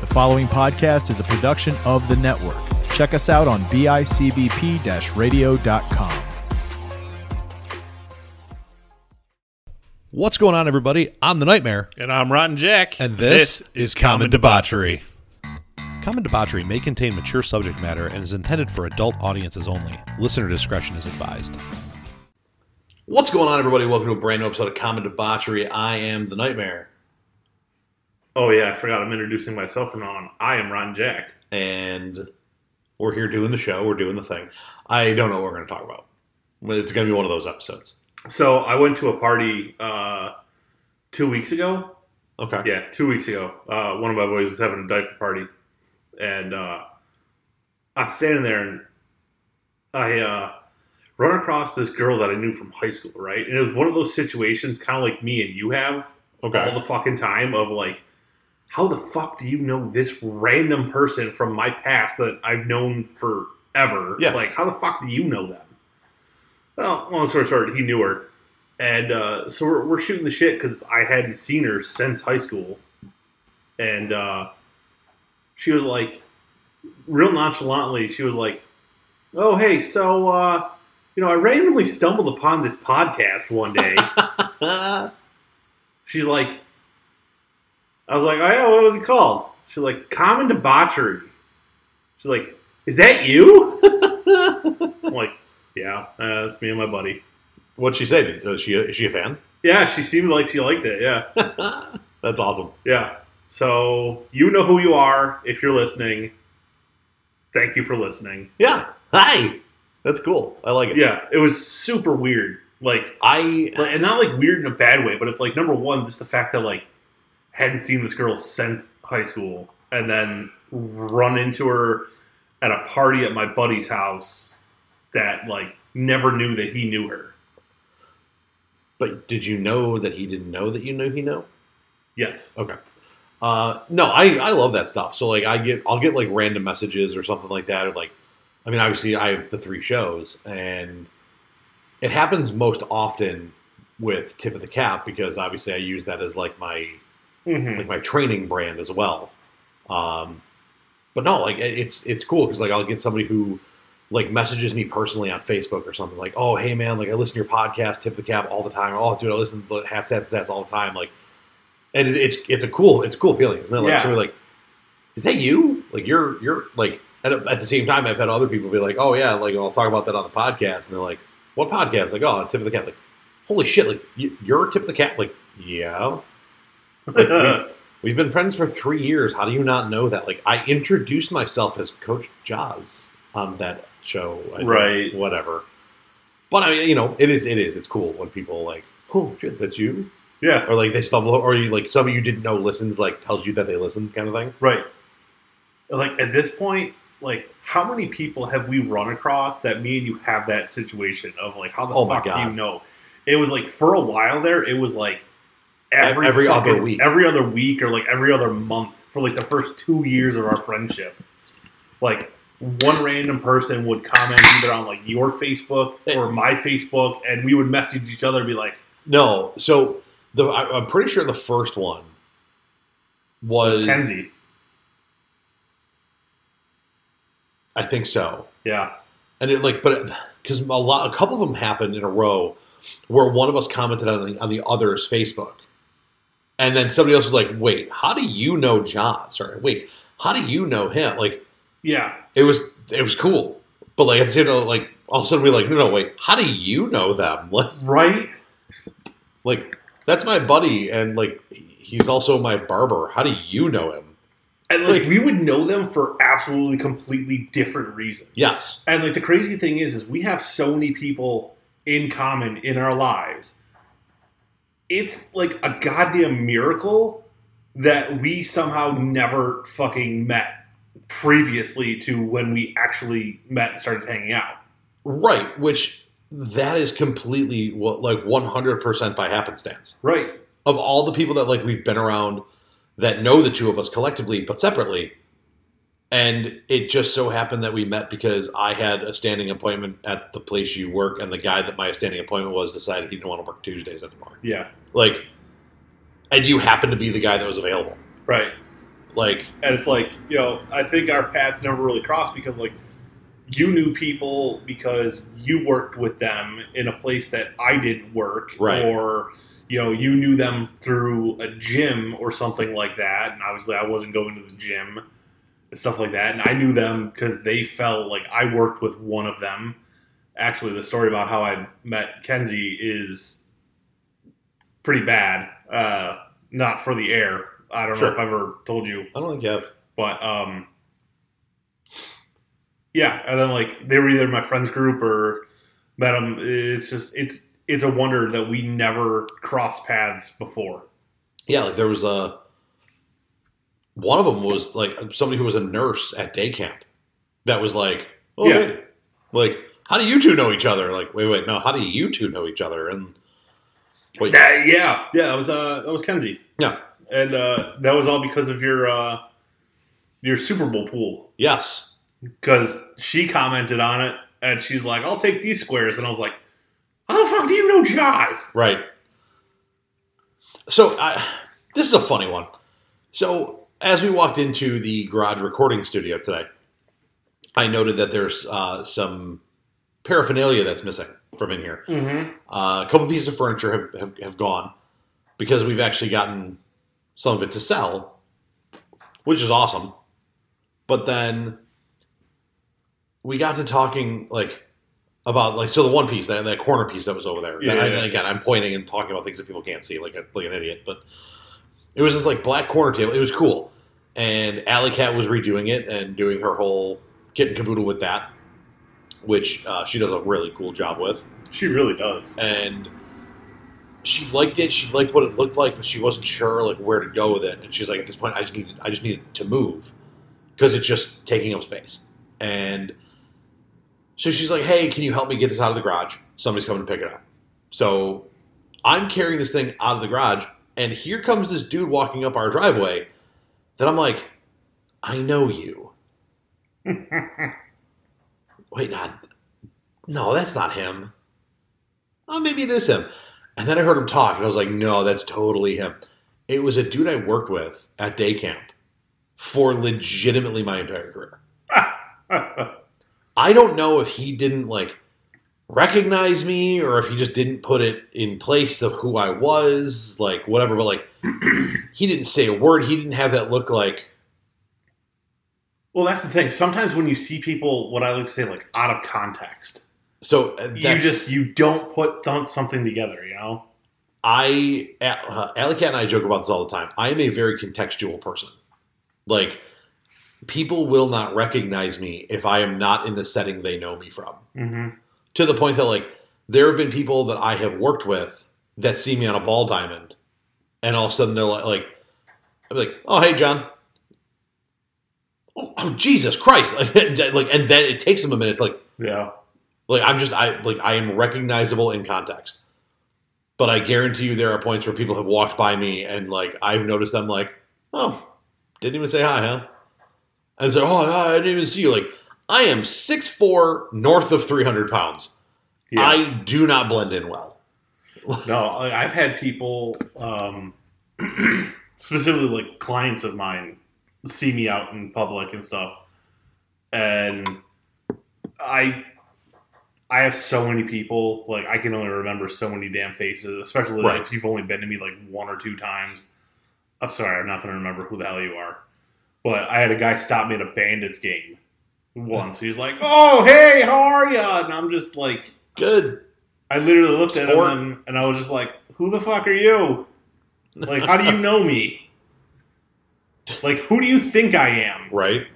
The following podcast is a production of the network. Check us out on bicbp radio.com. What's going on, everybody? I'm the Nightmare, And I'm Rotten Jack. and this, is Common Debauchery. Common Debauchery may contain mature subject matter and is intended for adult audiences only. Listener discretion is advised. What's going on, everybody? Welcome to a brand new episode of Common Debauchery. I am the Nightmare, Oh yeah, I forgot I'm introducing myself from now on. I am Rotten Jack. and we're here doing the show. We're doing the thing. I don't know what we're going to talk about. It's going to be one of those episodes. So I went to a party uh, two weeks ago. Okay. Yeah, two weeks ago. Uh, one of my boys was having a diaper party, and uh, I'm standing there, and I uh, run across this girl that I knew from high school. Right, and it was one of those situations, kind of like me and you have Okay. all the fucking time of like, how the fuck do you know this random person from my past that I've known forever? Yeah. Like, how the fuck do you know them? Well, long story short, he knew her. And uh, so we're, we're shooting the shit because I hadn't seen her since high school. And uh, she was like, real nonchalantly, she was like, oh, hey, so, uh, you know, I randomly stumbled upon this podcast one day. She's like, I was like, oh yeah, what was it called? She's like, Common Debauchery. She's like, is that you? I'm like, yeah, uh, that's me and my buddy. What'd she say? Is she, is she a fan? Yeah, she seemed like she liked it. Yeah, That's awesome. yeah. So you know who you are if you're listening. Thank you for listening. Yeah. Hi. That's cool. I like it. Yeah, it was super weird. Like, I and not like weird in a bad way, but it's like number one, just the fact that like hadn't seen this girl since high school, and then run into her at a party at my buddy's house that like never knew that he knew her. But did you know that he didn't know that you knew he knew? Yes. Okay. Uh, no, I, I love that stuff. So like I get I'll get like random messages or something like that or like I mean obviously I have the three shows and it happens most often with tip of the cap because obviously I use that as like my Mm-hmm. like my training brand as well. Um, but no, like it's it's cool because like I'll get somebody who like messages me personally on Facebook or something like, oh hey man, like I listen to your podcast, tip the cap all the time. Oh dude, I listen to the hats, hats, hats all the time. Like, and it, it's it's a cool it's a cool feeling, isn't it? Like Yeah. somebody like, is that you? Like you're you're like. And at the same time, I've had other people be like, "Oh yeah, like I'll talk about that on the podcast," and they're like, "What podcast?" Like, "Oh, tip of the cap." Like, holy shit! Like you, you're tip of the cap. Like, yeah. Like, we've, we've been friends for three years. How do you not know that? Like, I introduced myself as Coach Jaws on that show. I Right. Whatever. But I mean, you know, it is. It is. It's cool when people like, oh shit, that's you, yeah. or like they stumble, or you like somebody you didn't know listens, like tells you that they listen, kind of thing. Right. Like at this point, like how many people have we run across that me and you have that situation of like how the Oh fuck do you know? It was like for a while there, it was like every Every other week. every other week or like every other month for like the first two years of our friendship. Like one random person would comment either on like your Facebook or my Facebook, and we would message each other and be like, No, so the I, I'm pretty sure the first one was Kenzie. I think so. Yeah. and it like but because a lot a couple of them happened in a row where one of us commented on the, on the other's facebook and then somebody else was like wait how do you know john sorry wait how do you know him like Yeah. it was it was cool but like at the same time like all of a sudden we're like no no wait how do you know them like, Right? like that's my buddy and like he's also my barber how do you know him And like we would know them for absolutely completely different reasons. yes And like the crazy thing is, is we have so many people in common in our lives. It's like a goddamn miracle that we somehow never fucking met previously to when we actually met and started hanging out. right which that is completely what like 100% by happenstance Right. of all the people that like we've been around that know the two of us collectively but separately and it just so happened that we met because I had a standing appointment at the place you work, and the guy that my standing appointment was decided he didn't want to work Tuesdays anymore. Yeah. Like, and you happened to be the guy that was available. Right. Like, and it's like you know i think our paths never really crossed because like you knew people because you worked with them in a place that i didn't work Right. or you know you knew them through a gym or something like that and obviously i wasn't going to the gym and stuff like that and i knew them because they felt like i worked with one of them actually the story about how i met kenzie is pretty bad uh, not for the air i don't Sure. know if i've ever told you I don't think you have. but um, yeah, and then like they were either my friends group or met them. It's just it's it's a wonder that we never crossed paths before. Yeah, like there was a. One of them was like somebody who was a nurse at day camp. That was like, oh, Yeah. hey. like how do you two know each other? Like, wait, wait, no, how do you two know each other? And wait, Yeah, yeah, yeah. That was uh, that was Kenzie. Yeah. and uh, that was all because of your uh, your Super Bowl pool. yes, Because she commented on it, and she's like, "I'll take these squares," and I was like, "How the fuck do you know Jaws?" right. So I, this is a funny one. So as we walked into the garage recording studio today, I noted that there's uh, some paraphernalia that's missing from in here. Mm-hmm. Uh, a couple pieces of furniture have, have, have gone because we've actually gotten some of it to sell, which is awesome. But then we got to talking like about like so the one piece that that corner piece that was over there. Yeah, And I- yeah. again, I'm pointing and talking about things that people can't see, like a, like an idiot. But it was this like black corner table. It was cool, and Alley Cat was redoing it and doing her whole kit and caboodle with that, which uh, she does a really cool job with She really does. and she liked it. She liked what it looked like, but she wasn't sure like where to go with it. And she's like, at this point, I just need I just needed to move because it's just taking up space. And so she's like, hey, can you help me get this out of the garage? Somebody's coming to pick it up. So I'm carrying this thing out of the garage, and here comes this dude walking up our driveway. That I'm like, I know you. Wait, not. No, that's not him. Oh, maybe it is him. And then I heard him talk, and I was like, no, that's totally him. It was a dude I worked with at day camp for legitimately my entire career. I don't know if he didn't like recognize me or if he just didn't put it in place of who I was, like whatever, but like he didn't say a word. He didn't have that look like Well, that's the thing. Sometimes when you see people, what I like to say, like out of context, so uh, you just you don't put something together. You know? I, uh, Alley Cat and I joke about this all the time. I am a very contextual person. Like, people will not recognize me if I am not in the setting they know me from. Mm-hmm. To the point that, like, there have been people that I have worked with that see me on a ball diamond, and all of a sudden they're like, like I'm like, oh, hey, John. Oh, oh, Jesus Christ! Like, and then it takes them a minute. to, Like, Yeah. like I'm just I like I am recognizable in context. But I guarantee you there are points where people have walked by me and like I've noticed them like, oh, didn't even say hi, huh? And so, oh, I didn't even see you. Like, I am 6'4", north of 300 pounds. Yeah. I do not blend in well. no, I've had people, um, specifically like clients of mine, see me out in public and stuff, and I, I have so many people. Like I can only remember so many damn faces, especially Right. if you've only been to me like one or two times. I'm sorry, I'm not going to remember who the hell you are. But I had a guy stop me at a Bandits game once. He's like, "Oh, hey, how are ya?" And I'm just like. Good. I literally looked at him and, and I was just like, "Who the fuck are you? Like, how do you know me? Like, who do you think I am?" Right?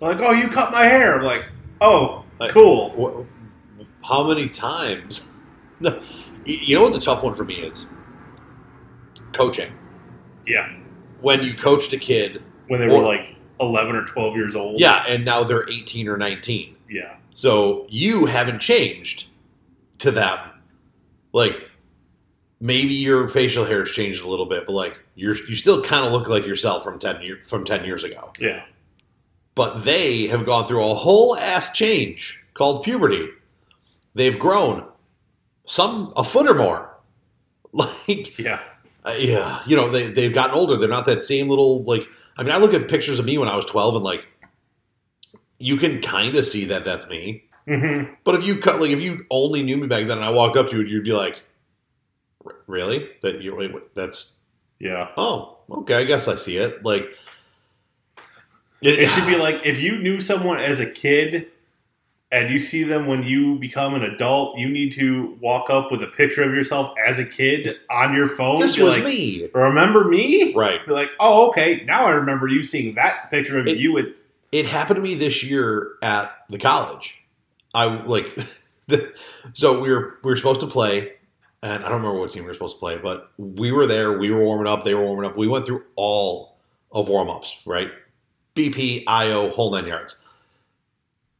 Like, "Oh, you cut my hair." I'm like, "Oh, I- cool." Wh- How many times? You know what the tough one for me is? Coaching. Yeah, When you coached a kid, when they Or- were like 11 or 12 years old. yeah, and now they're 18 or 19. yeah, So you haven't changed to them. Like maybe your facial hair has changed a little bit, but like you're you still kind of look like yourself from 10 year, from 10 years ago. yeah, But they have gone through a whole ass change called puberty. They've grown some a foot or more. Like yeah, uh, yeah, you know, they they've gotten older. They're not that same little like I mean, I look at pictures of me when I was 12 and like, you can kind of see that that's me. Mm-hmm. But if you cut, like, if you only knew me back then and I walked up to you, you'd be like, really? That you, that's, Yeah. oh, okay, I guess I see it. Like, It should be like if you knew someone as a kid and you see them when you become an adult, you need to walk up with a picture of yourself as a kid on your phone. this was like, me. Remember me? Right. Be like, oh, okay. Now I remember you seeing that picture of It- you with. it happened to me this year at the college. I like, so we were we were supposed to play, and I don't remember what team we were supposed to play, but we were there. We were warming up. They were warming up. We went through all of warm ups, right? BP, IO, whole nine yards,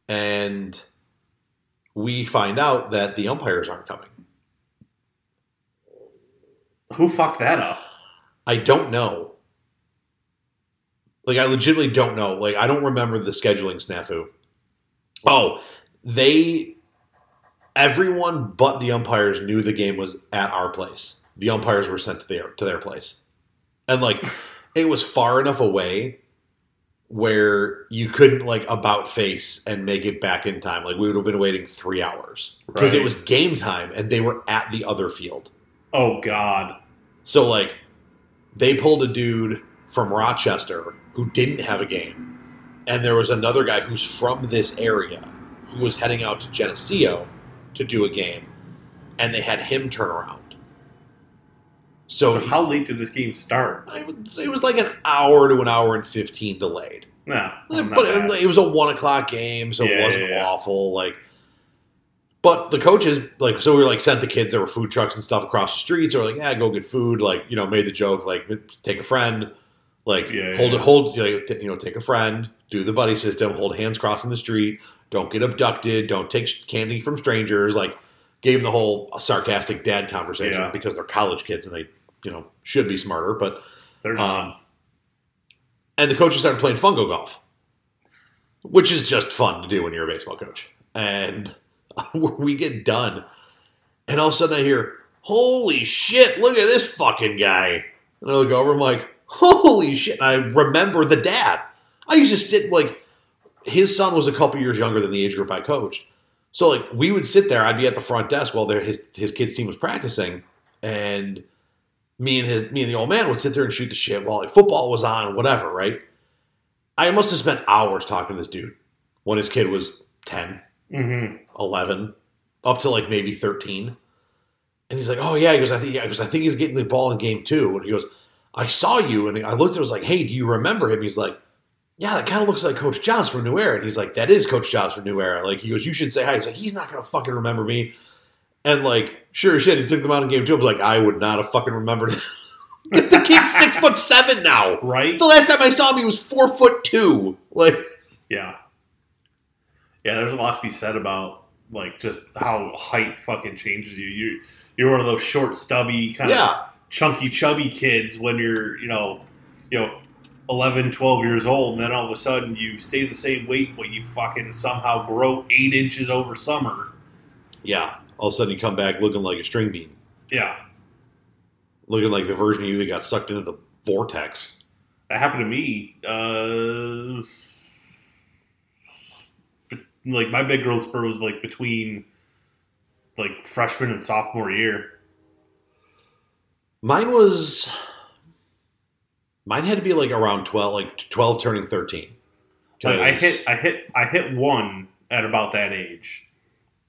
and we find out that the umpires aren't coming. Who fucked that up? I don't know. Like I legitimately don't know. Like I don't remember the scheduling snafu. Oh, they everyone but the umpires knew the game was at our place. The umpires were sent to their to their place. And like it was far enough away where you couldn't like about face and make it back in time. Like we would have been waiting 3 hours because it was game time and they were at the other field. Oh God. So like they pulled a dude from Rochester who didn't have a game. And there was another guy who's from this area who was heading out to Geneseo to do a game. And they had him turn around. So, So how late did this game start? I would say it was like an hour to an hour and 15 delayed. No, but it, it was a one o'clock game, so it wasn't yeah, yeah. awful. Like, but the coaches, like, so we were like sent the kids. There were food trucks and stuff across the streets. So we're like, yeah, go get food. Like, you know, made the joke, like, take a friend, like, Yeah, hold yeah. it, hold, you know, t- you know, take a friend, do the buddy system, hold hands crossing the street, don't get abducted, don't take candy from strangers. Like, gave them the whole sarcastic dad conversation Yeah. because they're college kids and they, you know, should be smarter, but. They're not. Um, and the coaches started playing fungo golf, which is just fun to do when you're a baseball coach. And we get done, and all of a sudden I hear, "Holy shit! Look at this fucking guy!" And I look over, I'm like, "Holy shit!" And I remember the dad. I used to sit like his son was a couple years younger than the age group I coached. So like we would sit there, I'd be at the front desk while their his his kids team was practicing, and me and his me and the old man would sit there and shoot the shit while like, football was on, whatever, right? I must have spent hours talking to this dude when his kid was 10, hmm 11, up to like maybe 13. And he's like, "Oh yeah," he goes, "I think, yeah, because I think he's getting the ball in game two. And he goes, "I saw you," and I looked at, him, was like, "Hey, do you remember him?" He's like, "Yeah, that kind of looks like Coach Jaws from New Era." And he's like, "That is Coach Jaws from New Era." Like he goes, "You should say hi." He's like, "He's not gonna fucking remember me." And like, sure as shit, he took them out in game two. I was like, I would not have fucking remembered. the kid's six foot seven now. Right? The last time I saw him, he was four foot two. Like, Yeah. Yeah, there's a lot to be said about like just how height fucking changes you. You you're one of those short, stubby, kind of yeah, chunky, chubby kids when you're, you know, you know, 11, 12 years old, and then all of a sudden you stay the same weight, but you fucking somehow grow eight inches over summer. yeah. All of a sudden, you come back looking like a string bean, Yeah, looking like the version of you that got sucked into the vortex. that happened to me. Uh, like my big growth spur was like between like freshman and sophomore year. Mine was, mine had to be like around twelve, like twelve turning thirteen. Like I hit, I hit, I hit one at about that age,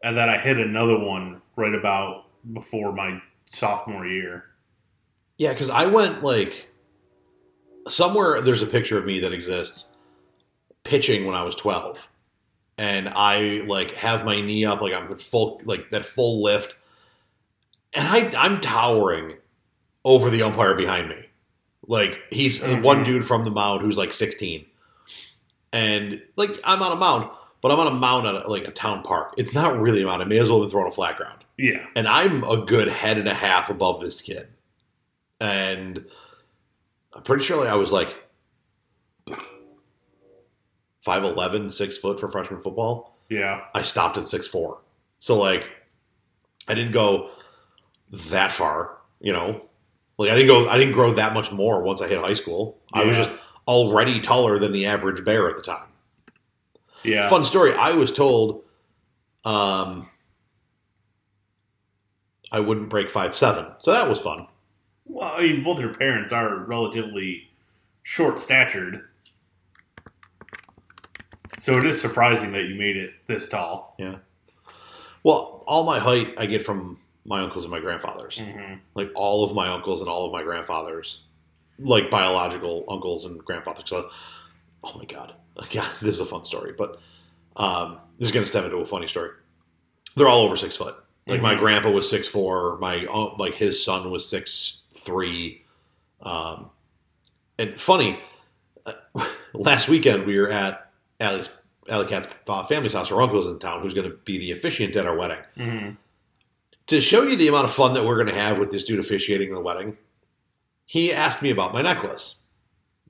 and then I hit another one right about before my sophomore year. Yeah, because I went like somewhere. There's a picture of me that exists pitching when I was 12, and I like have my knee up, like I'm full, like that full lift, and I I'm towering over the umpire behind me. Like he's Mhm. one dude from the mound who's like 16, and like I'm on a mound, but I'm on a mound at a, like a town park. It's not really a mound. I may as well have been thrown a flat ground Yeah, and I'm a good head and a half above this kid. And I'm pretty sure like, I was like 5'11, 6 foot for freshman football. yeah, I stopped at 6'4. So, like, I didn't go that far, you know? Like, I didn't go, I didn't grow that much more once I hit high school. I was just already taller than the average bear at the time. Yeah. Fun story. I was told um, I wouldn't break five seven, so that was fun. Well, I mean, both your parents are relatively short statured. So it is surprising that you made it this tall. Yeah. Well, all my height I get from my uncles and my grandfathers. Mm-hmm. Like all of my uncles and all of my grandfathers, like biological uncles and grandfathers. So, oh my god, yeah, this is a fun story, but um, this is going to stem into a funny story. They're all over six foot. Like my Mhm. grandpa was six four. My like his son was six three. Um, and funny, uh, last weekend we were at Allie's Alley Cat's family's house. Her uncle's in town, who's going to be the officiant at our wedding. Mm-hmm. To show you the amount of fun that we're going to have with this dude officiating the wedding, he asked me about my necklace.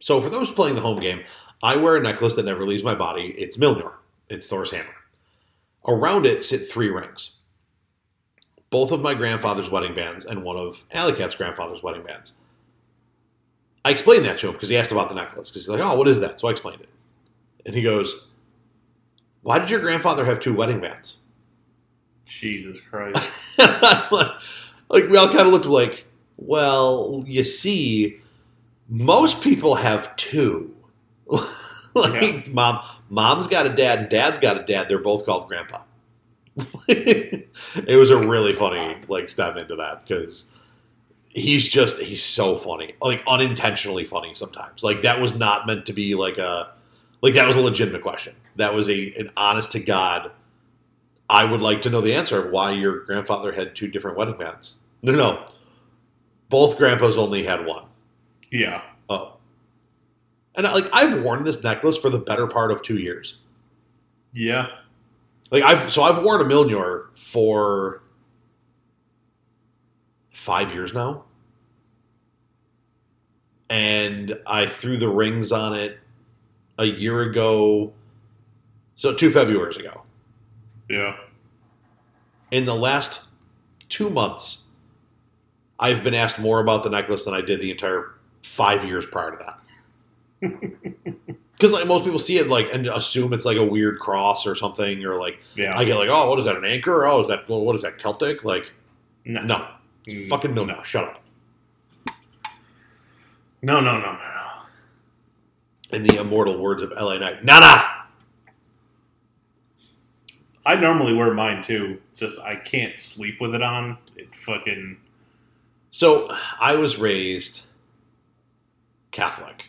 So for those playing the home game, I wear a necklace that never leaves my body. It's Mjolnir. It's Thor's hammer. Around it sit three rings. Both of my grandfather's wedding bands and one of Alley Cat's grandfather's wedding bands. I explained that to him because he asked about the necklace. Because he's like, oh, what is that? So I explained it. And he goes, why did your grandfather have two wedding bands? Jesus Christ. like we all kind of looked like, well, you see, most people have two. like mom, mom's got a dad and dad's got a dad. They're both called grandpa. it was a really funny like step into that because he's just he's so funny, like unintentionally funny sometimes. Like that was not meant to be like a like that was a legitimate question. That was a an honest to god. I would like to know the answer of why your grandfather had two different wedding bands. No, no, both grandpas only had one. yeah. Oh, and like I've worn this necklace for the better part of two years. Yeah. Like I've so I've worn a Mjolnir for five years now, and I threw the rings on it a year ago. So two Februarys ago. Yeah. In the last two months, I've been asked more about the necklace than I did the entire five years prior to that. Because like most people see it like and assume it's like a weird cross or something, or like Yeah. I get like, oh, what is that? An anchor? Oh, is that what is that? Celtic? Like, no. no, it's Mm, fucking no, no. Shut up. No, no, no, no, no. In the immortal words of L.A. Knight, nada. I normally wear mine too. Just I can't sleep with it on. It fucking So I was raised Catholic,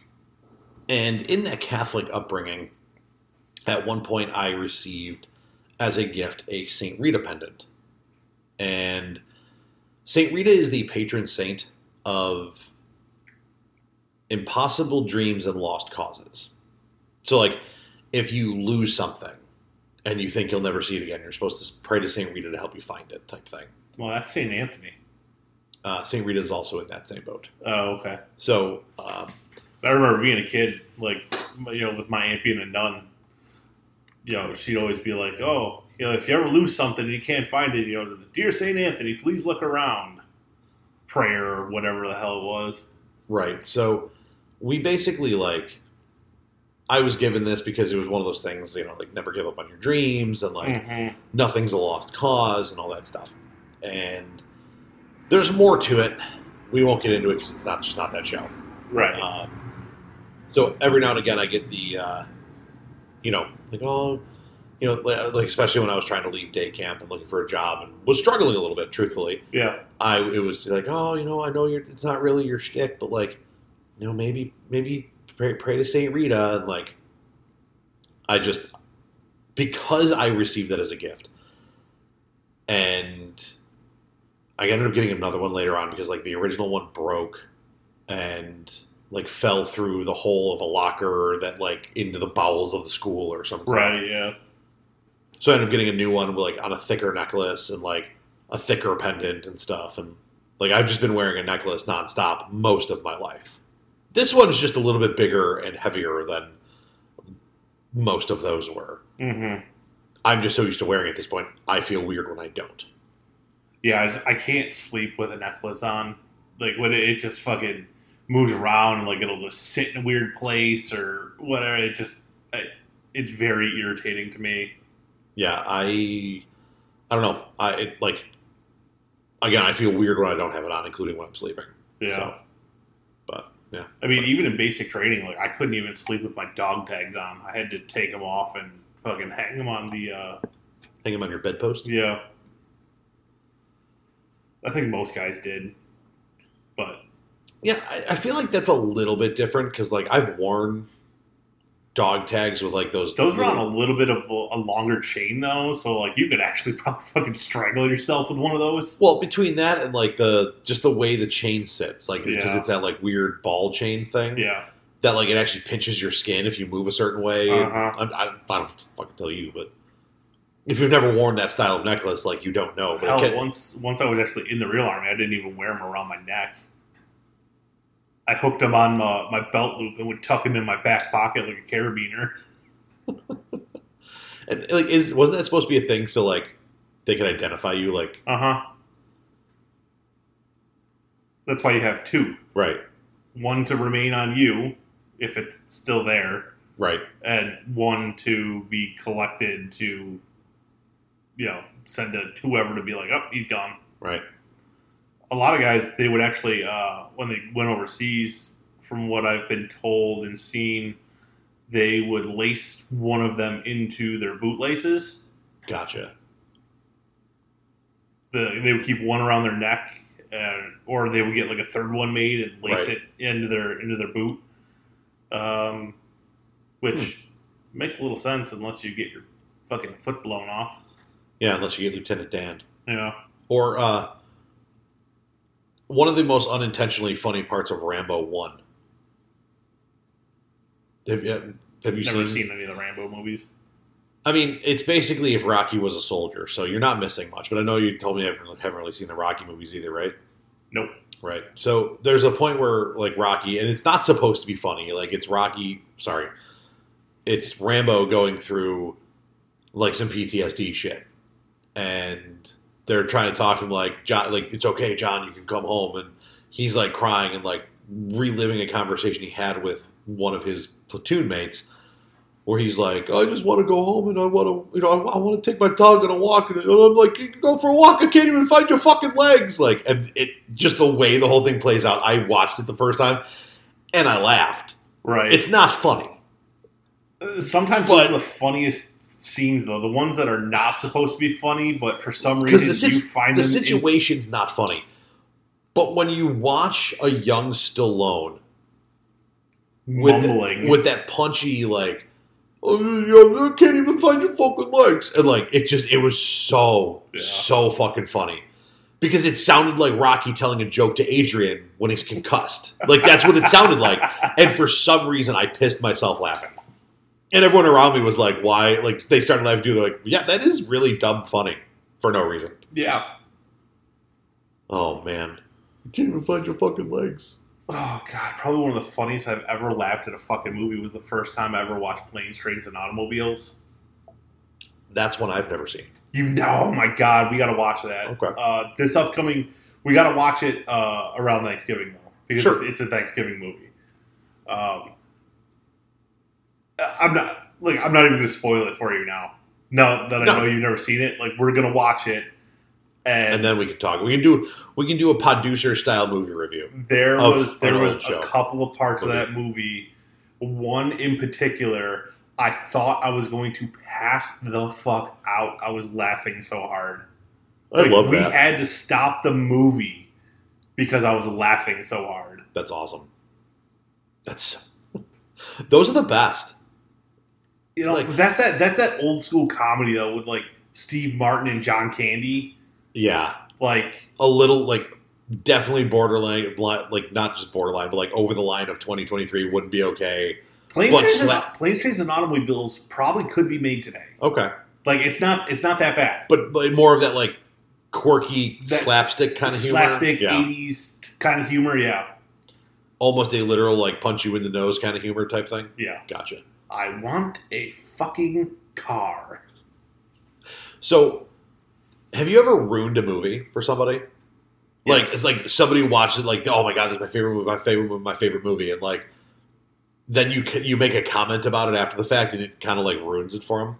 and in that Catholic upbringing, at one point I received as a gift a Saint Rita pendant, and Saint Rita is the patron saint of impossible dreams and lost causes. So, like, if you lose something and you think you'll never see it again, you're supposed to pray to Saint Rita to help you find it, type thing. well, that's Saint Anthony. Uh, Saint Rita is also in that same boat. Oh, okay. So, um, I remember being a kid, like you know, with my aunt being a nun. You know, she'd always be like, "Oh, you know, if you ever lose something and you can't find it, you know, dear Saint Anthony, please look around." Prayer or whatever the hell it was. right. So, we basically like, I was given this because it was one of those things, you know, like never give up on your dreams and like Mhm. nothing's a lost cause and all that stuff. And there's more to it. We won't get into it because it's not just not that show. Right. Um, so every now and again, I get the, uh, you know, like oh, you know, like like, especially when I was trying to leave day camp and looking for a job and was struggling a little bit, truthfully. yeah. I it was like, oh, you know, I know you're it's not really your shtick, but like, you know, maybe maybe pray, pray to Saint Rita and like, I just because I received that as a gift, and I ended up getting another one later on because like the original one broke and like fell through the hole of a locker that like into the bowels of the school or something. Right. Yeah. So I ended up getting a new one with like on a thicker necklace and like a thicker pendant and stuff. And like I've just been wearing a necklace nonstop most of my life. This one's just a little bit bigger and heavier than most of those were. Mm-hmm. I'm just so used to wearing it at this point. I feel weird when I don't. Yeah. I, just- I can't sleep with a necklace on. Like when it, it just fucking moves around and like it'll just sit in a weird place or whatever. It just it, it's very irritating to me. Yeah, I I don't know. I it, like again, I feel weird when I don't have it on, including when I'm sleeping. Yeah. So, yeah, I mean, even in basic training, like I couldn't even sleep with my dog tags on. I had to take them off and fucking hang them on the. uh hang them on your bedpost. Yeah, I think most guys did, but Yeah, I, I feel like that's a little bit different because like I've worn dog tags with like those. those are on a little bit of a, longer chain though, so like you could actually probably fucking strangle yourself with one of those. Well, between that and like the just the way the chain sits, like because Yeah. it's that like weird ball chain thing Yeah, that like it actually pinches your skin if you move a certain way. Uh-huh. I'm- I, I don't fucking tell you, but if you've never worn that style of necklace, like you don't know. But hell, can- once once I was actually in the real army, I didn't even wear them around my neck. I hooked them on my, my belt loop and would tuck them in my back pocket like a carabiner. and like is, wasn't that supposed to be a thing so like they could identify you? Like Uh huh. That's why you have two. right, One to remain on you if it's still there, right, and one to be collected to, you know, send to whoever to be like, oh, he's gone. right. A lot of guys, they would actually, uh, when they went overseas, from what I've been told and seen, they would lace one of them into their bootlaces. Gotcha. The, they would keep one around their neck, and, or they would get like a third one made and lace Right. it into their into their boot, um, which makes a little sense unless you get your fucking foot blown off. Yeah, unless you get Lieutenant Dan. Know, Or uh, one of the most unintentionally funny parts of Rambo One. Have you, have you never seen, seen any of the Rambo movies. I mean, it's basically if Rocky was a soldier, so you're not missing much. But I know you told me you haven't, haven't really seen the Rocky movies either, right? Nope. Right. So there's a point where like Rocky, and it's not supposed to be funny. Like it's Rocky. Sorry, it's Rambo going through like some PTSD shit, and they're trying to talk to him like John, like it's okay, John, you can come home, and he's like crying and like reliving a conversation he had with one of his platoon mates. Where he's like, I just want to go home and I want to, you know, I, I want to take my dog on a walk. And I'm like, you can go for a walk. I can't even find your fucking legs. Like, and it just the way the whole thing plays out. I watched it the first time and I laughed. Right. It's not funny. Uh, Sometimes But- are the funniest scenes, though. The ones that are not supposed to be funny, but for some reason situ- you find the them. in- situation's not funny. But when you watch a young Stallone with, mumbling. with that punchy, like, oh, I can't even find your fucking legs. And like, it just, it was so, Yeah. so fucking funny. Because it sounded like Rocky telling a joke to Adrian when he's concussed. Like, that's what it sounded like. And for some reason, I pissed myself laughing. And everyone around me was like, why? Like, they started laughing too. They're like, yeah, that is really dumb funny for no reason. yeah. Oh, man. You can't even find your fucking legs. Oh god, probably one of the funniest I've ever laughed at a fucking movie was the first time I ever watched Planes, Trains, and Automobiles. That's one I've never seen. You know, oh my god, we got to watch that. Okay. Uh, this upcoming, we got to watch it uh, around Thanksgiving though, because Sure. it's, it's a Thanksgiving movie. Um, Uh, I'm not like I'm not even going to spoil it for you now. Now that I No. know you've never seen it, like we're going to watch it, and, And then we can talk. We can do we can do a producer style movie review. there was there was show. a couple of parts of that movie. One in particular, I thought I was going to pass the fuck out. I was laughing so hard. I Like, love we that. had to stop the movie because I was laughing so hard. That's awesome. That's those are the best. You know, Like- that's that that's that old school comedy though with like Steve Martin and John Candy. Yeah, Like a little like definitely borderline, like not just borderline, but like over the line of 2023 wouldn't be okay. Planes, But Trains, and, slap- Planes, Trains, and Automobiles probably could be made today. Okay, Like it's not it's not that bad. but but more of that like quirky That slapstick kind of humor. Slapstick yeah, '80s kind of humor. Yeah, almost a literal like punch you in the nose kind of humor type thing. yeah. Gotcha. I want a fucking car. So, have you ever ruined a movie for somebody? Like Yes. it's like somebody watches it, like, oh my god, this is my favorite movie, my favorite movie, my favorite movie, and like, then you you make a comment about it after the fact, and it kind of like ruins it for them.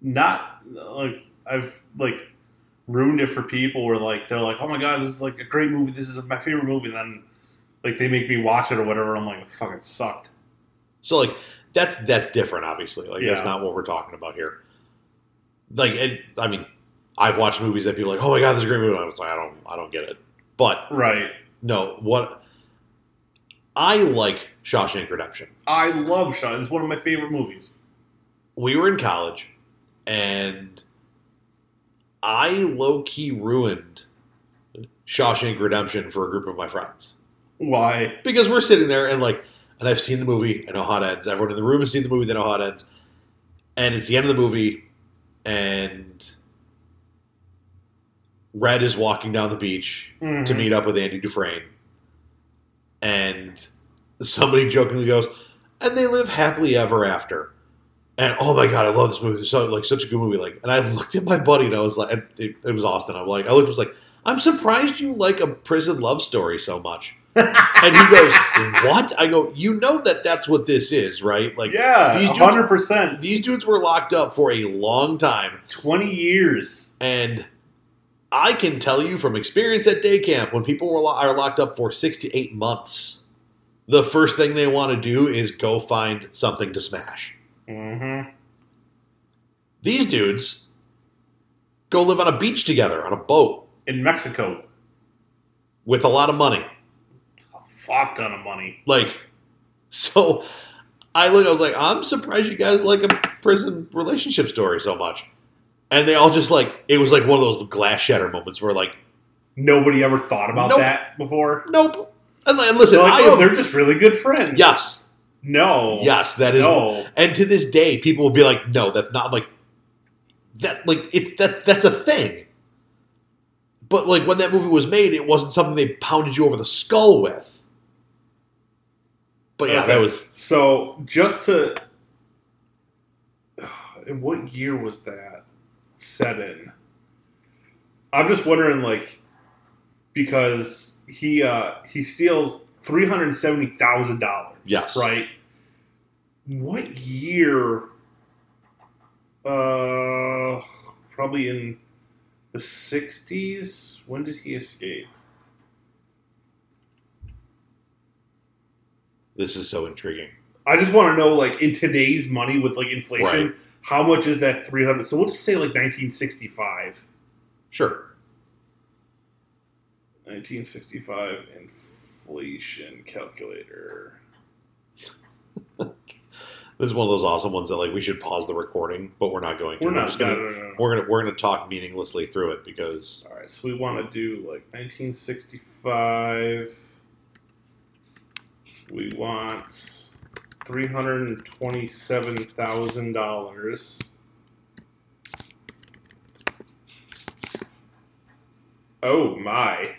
not like I've like ruined it for people where like they're like, oh my god, this is like a great movie. This is my favorite movie. And then like they make me watch it or whatever. I'm like, fucking sucked. So like that's that's different, obviously. Like that's not what we're talking about here. Like, it, I mean, I've watched movies that people are like, oh my god, this is a great movie. I was like, I don't, I don't get it. But Right. no, what I like Shawshank Redemption. I love Shaw. It's one of my favorite movies. we were in college and I low key ruined Shawshank Redemption for a group of my friends Why? because we're sitting there and like, and I've seen the movie, I know how it ends. Everyone in the room has seen the movie, they know how it ends, and it's the end of the movie, and Red is walking down the beach to Mhm. meet up with Andy Dufresne. And somebody jokingly goes, and they live happily ever after. And oh my god, I love this movie. It's so like such a good movie. Like, and I looked at my buddy and I was like, and it, it was Austin. I'm like, I looked, was like, I'm surprised you like a prison love story so much. And he goes, what? I go, you know that that's what this is, right? Like, yeah, these dudes- hundred percent. these dudes were locked up for a long time. Twenty years. And I can tell you from experience at day camp, when people were are locked up for six to eight months, the first thing they want to do is go find something to smash. Mm-hmm. These dudes go live on a beach together on a boat In Mexico, with a lot of money. Fuck ton of money. Like, so I look, I was like, I'm surprised you guys like a prison relationship story so much. And they all just like, it was like one of those glass shatter moments where like, Nobody ever thought about Nope. that before. nope. And, like, listen, They're like, oh, they're just really good friends. yes, No. yes, that is No. And to this day, people will be like, "No, that's not like that. Like it's that that's a thing." But like when that movie was made, it wasn't something they pounded you over the skull with. But yeah, Okay. that was So just to, in what year was that set in? I'm just wondering, like, because he uh he steals three hundred seventy thousand dollars, yes, right? What year? Uh, probably in the '60s. When did he escape? This is so intriguing. I just want to know, like, in today's money with like inflation, Right. how much is that three hundred? So we'll just say like nineteen sixty five. Sure. 1965 inflation calculator. This is one of those awesome ones that like we should pause the recording, but we're not going to. We're not just gonna no, no, no. we're gonna we're gonna talk meaninglessly through it because All right, so we want to do like 1965. We want three hundred and twenty-seven thousand dollars. Oh my!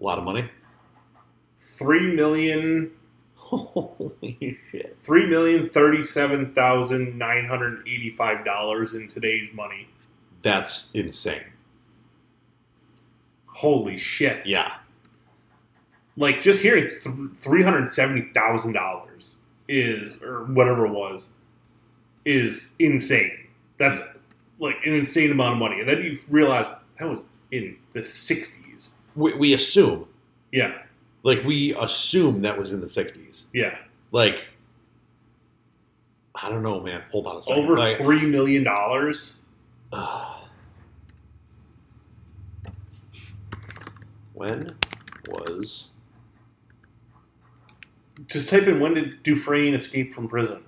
a lot of money. Three million, Holy shit! three million thirty-seven thousand nine hundred eighty-five dollars in today's money. That's insane. Holy shit! Yeah. like just hearing three hundred seventy thousand dollars is or whatever it was is insane. That's like an insane amount of money, and then you realize that was in the sixties. We, we assume Yeah, Like we assume that was in the '60s. yeah, Like I don't know, man. Hold on a second. over Like, three million dollars. When was Just type in when did Dufresne escape from prison?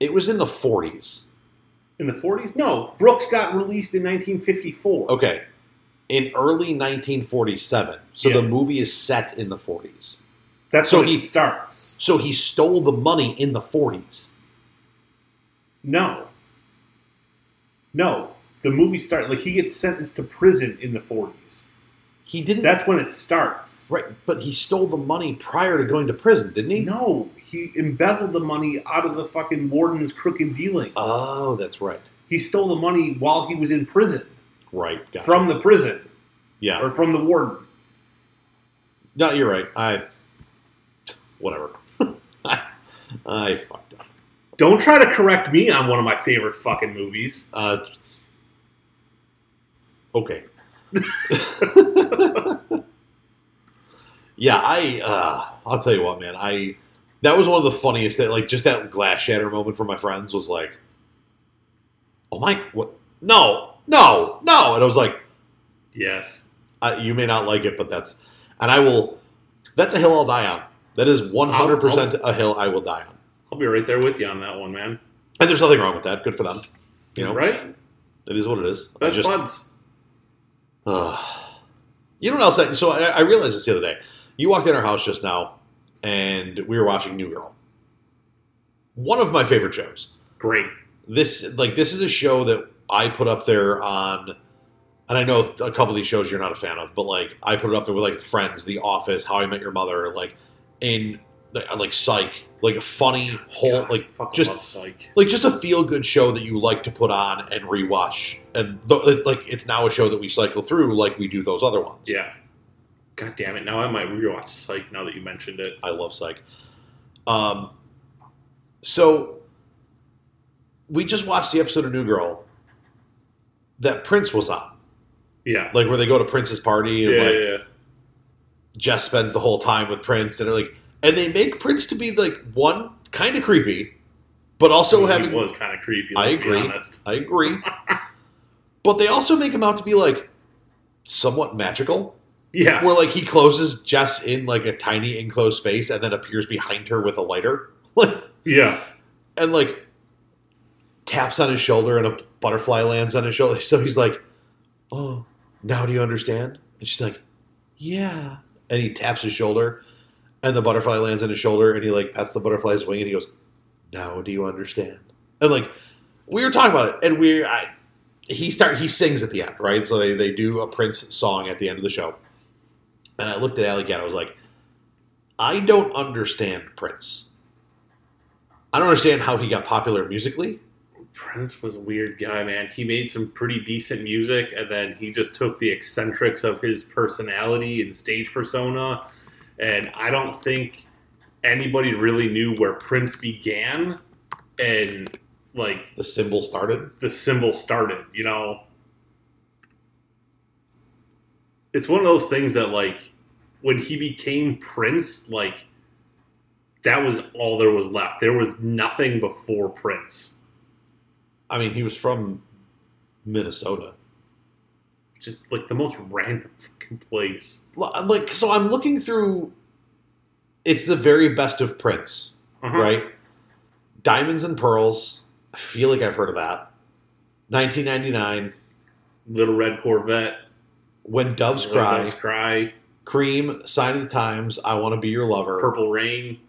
it? Was in the '40s. In the forties? No, Brooks got released in nineteen fifty four. Okay, in early 1947. So Yeah. the movie is set in the 40s. That's So he starts. So he stole the money in the 40s. No. No. The movie starts like he gets sentenced to prison in the 40s. he didn't. That's when it starts. right, but he stole the money prior to going to prison, didn't he? No, he embezzled the money out of the fucking warden's crooked dealings. Oh, that's right. he stole the money while he was in prison Right. Gotcha. from the prison yeah. or from the warden. No, you're right. I. Whatever. I, I fucked. Don't try to correct me on one of my favorite fucking movies. Uh, okay. yeah, I. Uh, I'll tell you what, man. I. That was one of the funniest. That like just that glass shatter moment for my friends was like, oh my, what? No, no, no, and I was like, Yes. uh, you may not like it, but that's, and I will. That's a hill I'll die on. That is one hundred percent a hill I will die on. I'll be right there with you on that one, man. And there's nothing wrong with that. Good for them. You know, right? it is what it is. I Best just, buds. uh, you know what else? I, so I, I realized this the other day. You walked in our house just now, and we were watching New Girl. One of my favorite shows. Great. This like this is a show that I put up there on, and I know a couple of these shows you're not a fan of, but like I put it up there with like Friends, The Office, How I Met Your Mother, like in like Psych, like a funny whole God, like just like just a feel good show that you like to put on and rewatch, and th- like it's now a show that we cycle through like we do those other ones. Yeah. God damn it! Now I might rewatch Psych. Now that you mentioned it. I love Psych. Um, so we just watched the episode of New Girl that Prince was on, Yeah. like where they go to Prince's party and Yeah, like yeah, yeah. Jess spends the whole time with Prince, and they're like, and they make Prince to be like one kind of creepy, but also He having was kind of creepy. I agree. I agree. but they also make him out to be like somewhat magical. Yeah. Where like he closes Jess in like a tiny enclosed space and then appears behind her with a lighter. Like Yeah. and like taps on his shoulder and a butterfly lands on his shoulder. So he's like, Oh, now do you understand? And she's like, Yeah. And he taps his shoulder and the butterfly lands on his shoulder and he like pets the butterfly's wing and he goes, Now do you understand? And like we were talking about it and we I he start he sings at the end, right? So they, they do a Prince song at the end of the show. And I looked at Alley Cat, I was like, I don't understand Prince. I don't understand how he got popular musically. Prince was a weird guy, man. He made some pretty decent music, and then he just took the eccentrics of his personality and stage persona. And I don't think anybody really knew where Prince began and like The symbol started. the symbol started. You know, it's one of those things that like when he became Prince, like that was all there was left. There was nothing before Prince. I mean, he was from Minnesota. Just like the most random fucking place. Like, so I'm looking through. It's the very best of Prince, Uh-huh. right? Diamonds and Pearls. I feel like I've heard of that. 1999. Little Red Corvette. When Doves Cry. Doves Cry. Cream. Sign of the Times. I Want to Be Your Lover. Purple Rain.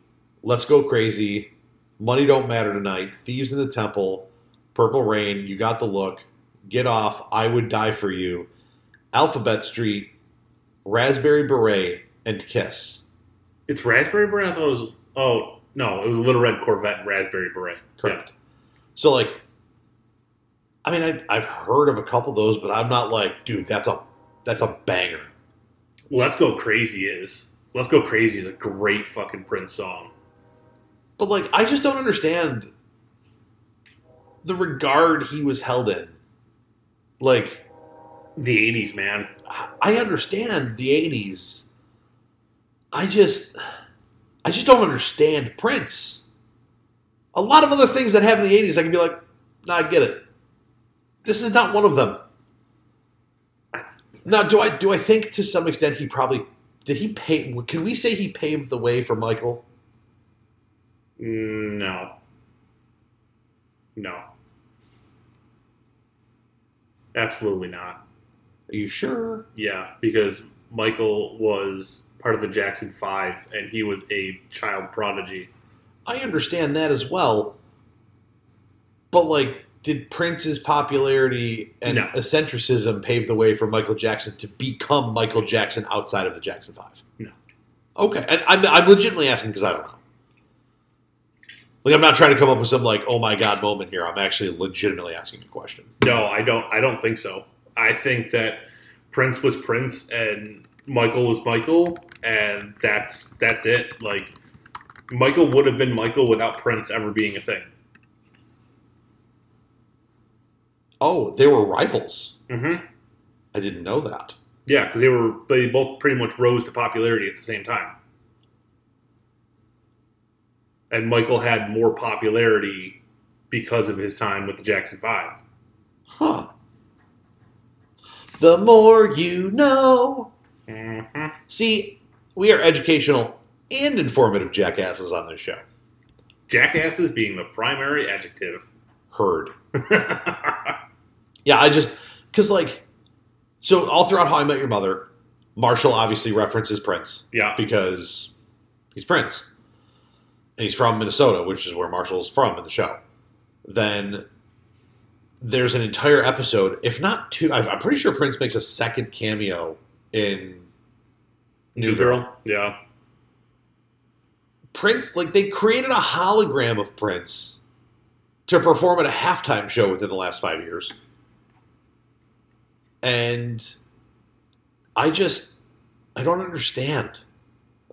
Let's Go Crazy. Money Don't Matter Tonight. Thieves in the Temple. Purple Rain. You Got the Look. Get Off. I Would Die for You. Alphabet Street. Raspberry Beret. And Kiss. It's Raspberry Beret. I thought it was. Oh no, it was Little Red Corvette and Raspberry Beret. Correct. So like, I mean, I, I've heard of a couple of those, but I'm not like, dude, that's a that's a banger. Let's Go Crazy is. Let's Go Crazy is a great fucking Prince song. But like, I just don't understand the regard he was held in. Like, The '80s, man. I understand the '80s. I just, I just don't understand Prince. A lot of other things that happen in the '80s, I can be like, nah, I get it. This is not one of them. Now, do I do I think to some extent he probably did he pay? Can we say he paved the way for Michael? Mm, no. No. Absolutely not. Are you sure? Yeah, because Michael was part of the Jackson Five, and he was a child prodigy. I understand that as well. But like did Prince's popularity and No. eccentricism pave the way for Michael Jackson to become Michael Jackson outside of the Jackson Five? No. Okay, and I'm, I'm legitimately asking because I don't know. Like I'm not trying to come up with some like oh my god moment here. I'm actually legitimately asking a question. No, I don't. I don't think so. I think that Prince was Prince and Michael was Michael, and that's that's it. Like Michael would have been Michael without Prince ever being a thing. Oh, they were rivals. Mm-hmm. I didn't know that. Yeah, because they were they both pretty much rose to popularity at the same time. And Michael had more popularity because of his time with the Jackson Five. Huh. The more you know. Mm-hmm. See, we are educational and informative jackasses on this show. Jackasses being the primary adjective. Heard. Yeah, I just because like so all throughout How I Met Your Mother, Marshall obviously references Prince yeah, because he's Prince, and he's from Minnesota, which is where Marshall's from in the show. Then there's an entire episode, if not two. I'm pretty sure Prince makes a second cameo in New Girl. Yeah, Prince, like they created a hologram of Prince to perform at a halftime show within the last five years. And I just, I don't understand.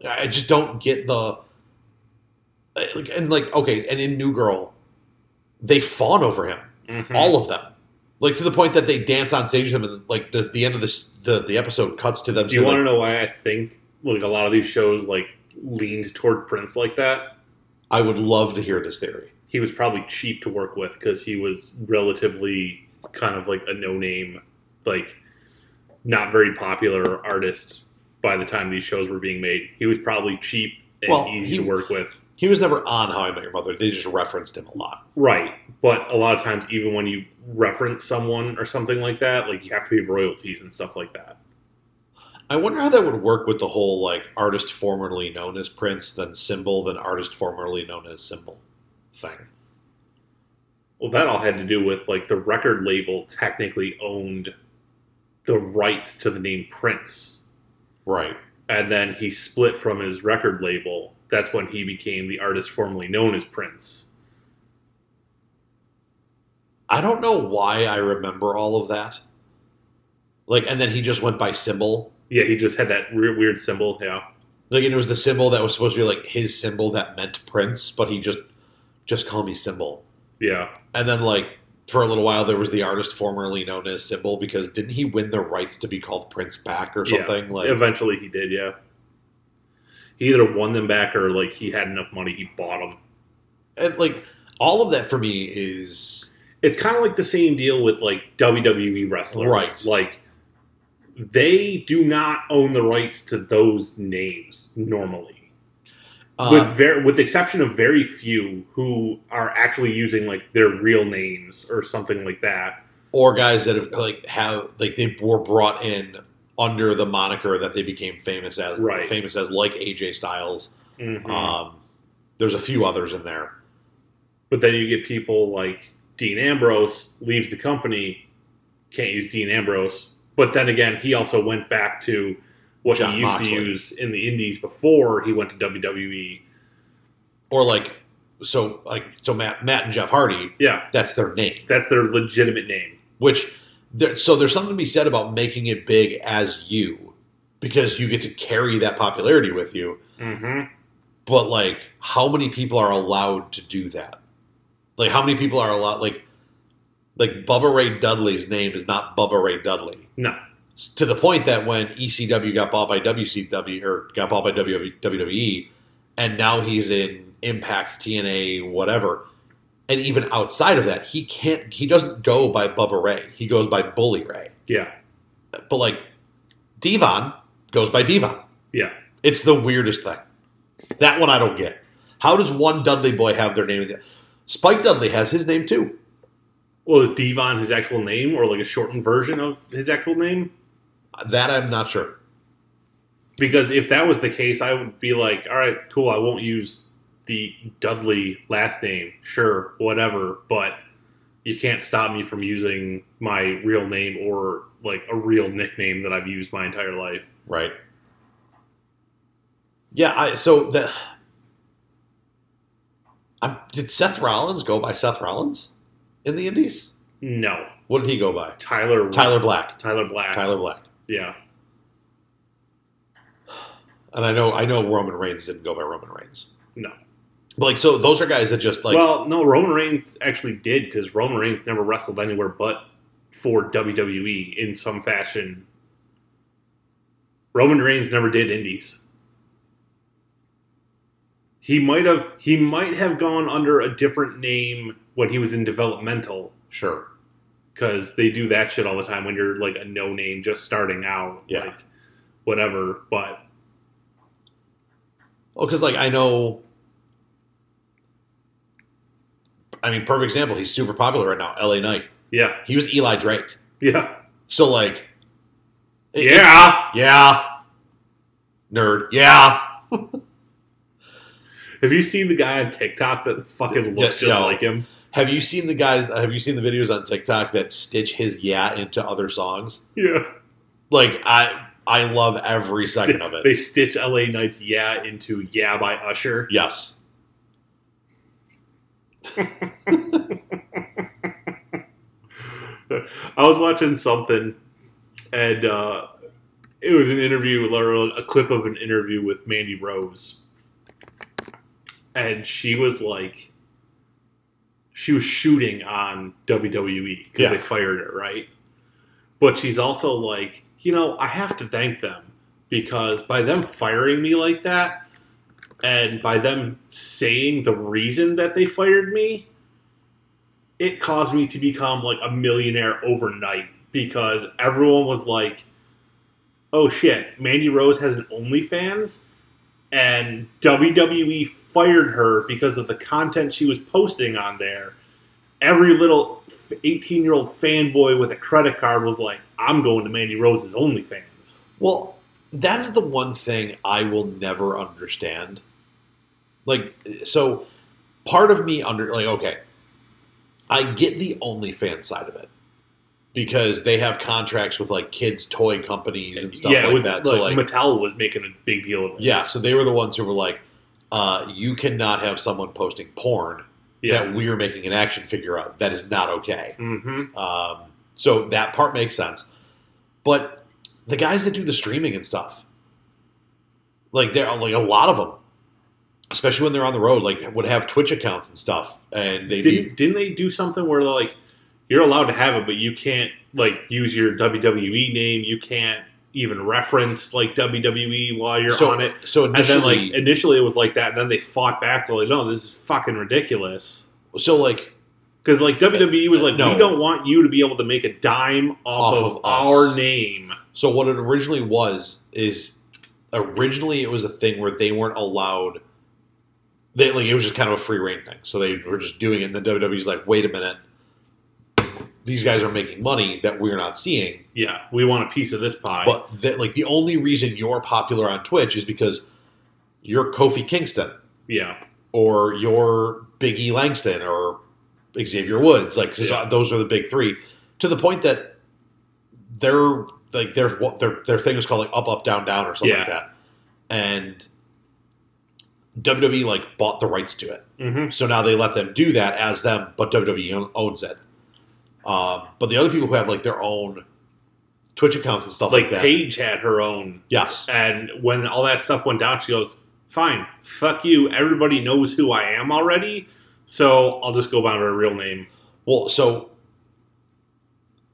I just don't get the, like, and like, okay, and in New Girl, they fawn over him, Mhm. all of them. Like to the point that they dance on stage with him, and like the, the end of this, the, the episode cuts to them. Do you want to know why I think like a lot of these shows like leaned toward Prince like that? I would love to hear this theory. He was probably cheap to work with because he was relatively kind of like a no-name, like not very popular artist by the time these shows were being made. He was probably cheap and Well, easy he- to work with. He was never on How I Met Your Mother. They just referenced him a lot. Right. But a lot of times, even when you reference someone or something like that, like you have to pay royalties and stuff like that. I wonder how that would work with the whole like artist formerly known as Prince, then symbol, then artist formerly known as symbol thing. Well, that all had to do with like the record label technically owned the rights to the name Prince. Right. And then he split from his record label. That's when he became the artist formerly known as Prince. I don't know why I remember all of that. Like, and then he just went by symbol. Yeah, he just had that weird, weird symbol. Yeah. Like, and it was the symbol that was supposed to be like his symbol that meant Prince, but he just just called me symbol. Yeah. And then like for a little while there was the artist formerly known as symbol because didn't he win the rights to be called Prince back or Yeah. something? Like, Eventually he did, yeah. He either won them back or like he had enough money, he bought them. and like all of that for me is it's kind of like the same deal with like WWE wrestlers. Right. Like they do not own the rights to those names normally. with uh, ver- with the exception of very few who are actually using like their real names or something like that. or guys that have like have like they were brought in under the moniker that they became famous as Right. famous as like AJ Styles. Mhm. Um, there's a few others in there. but then you get people like Dean Ambrose leaves the company, can't use Dean Ambrose. But then again, he also went back to what Jon he used Moxley. to use in the Indies before he went to. WWE. Or like so like so Matt Matt and Jeff Hardy, Yeah, that's their name. that's their legitimate name. Which there, so there's something to be said about making it big as you because you get to carry that popularity with you. Mm-hmm. But like, how many people are allowed to do that? Like, how many people are allowed? Like, like Bubba Ray Dudley's name is not Bubba Ray Dudley. No. To the point that when ECW got bought by WCW or got bought by WWE, and now he's in Impact, TNA, whatever, and even outside of that, he can't. He doesn't go by Bubba Ray. He goes by Bully Ray. Yeah, But like, Devon goes by Devon. yeah. It's the weirdest thing. That one I don't get. How does one Dudley boy have their name? Spike Dudley has his name too. Well, is Devon his actual name or like a shortened version of his actual name? That I'm not sure. Because if that was the case, I would be like, all right, cool, I won't use the Dudley last name. Sure, whatever. But you can't stop me from using my real name or like a real nickname that I've used my entire life. Right. Yeah, I so the um, did Seth Rollins go by Seth Rollins in the Indies? No, What did he go by? Tyler Tyler Black. Tyler Black. Tyler Black. Yeah, And I know I know Roman Reigns didn't go by Roman Reigns. No. But like so those are guys that just like well, no, Roman Reigns actually did because Roman Reigns never wrestled anywhere but for WWE in some fashion. Roman Reigns never did indies. He might have he might have gone under a different name when he was in developmental sure. because they do that shit all the time when you're like a no name just starting out. Yeah. Like whatever. But Well, because like I know, I mean, perfect example. He's super popular right now. L.A. Knight. yeah. He was Eli Drake. Yeah. So like, it- Yeah. yeah, nerd, yeah, Have you seen the guy on TikTok that fucking looks Yeah, just like him? Have you seen the guys? Have you seen the videos on TikTok that stitch his yeah into other songs? Yeah. Like I, I love every second of it. They stitch LA Knight's Yeah into Yeah by Usher. Yes. I was watching something and uh, it was an interview or a clip of an interview with Mandy Rose. And she was like, she was shooting on WWE because Yeah. they fired her, right? But she's also like, you know, I have to thank them because by them firing me like that, and by them saying the reason that they fired me, it caused me to become like a millionaire overnight because everyone was like, oh shit, Mandy Rose has an OnlyFans, and WWE fired her because of the content she was posting on there. Every little 18 year old fanboy with a credit card was like, I'm going to Mandy Rose's OnlyFans. Well, that is the one thing I will never understand. Like, so part of me under like okay, I get the OnlyFans side of it because they have contracts with like kids' toy companies and stuff yeah, like was that. like, so like, Mattel was making a big deal of it. yeah, so they were the ones who were like, uh, you cannot have someone posting porn yeah. that we are making an action figure of. That is not okay. Mm-hmm. Um, so that part makes sense. But the guys that do the streaming and stuff, like they're like a lot of them, especially when they're on the road, like would have Twitch accounts and stuff, and they Didn't, didn't they do something where they're like you're allowed to have it, but you can't like use your WWE name. You can't even reference like WWE while you're so, on it. So And initially, then like initially it was like that, and then they fought back. They're like, no, this is fucking ridiculous. so like Because like WWE was like, No. we don't want you to be able to make a dime off, Off of, of our name. so what it originally was is originally it was a thing where they weren't allowed. They like it was just kind of a free reign thing. So they were just doing it, and then WWE's like, wait a minute. These guys are making money that we're not seeing. Yeah, we want a piece of this pie. But that, like the only reason you're popular on Twitch is because you're Kofi Kingston yeah, or you're Biggie Langston or Xavier Woods. Like 'cause Yeah. those are the big three. To the point that their like their what their their thing is called like up up down down or something like that. And WWE like bought the rights to it. mm-hmm. So now they let them do that as them, but WWE owns it. Um, but the other people who have like their own Twitch accounts and stuff like, like that, Paige had her own yes, And when all that stuff went down, she goes, "Fine, fuck you. Everybody knows who I am already, so I'll just go by my real name." Well, so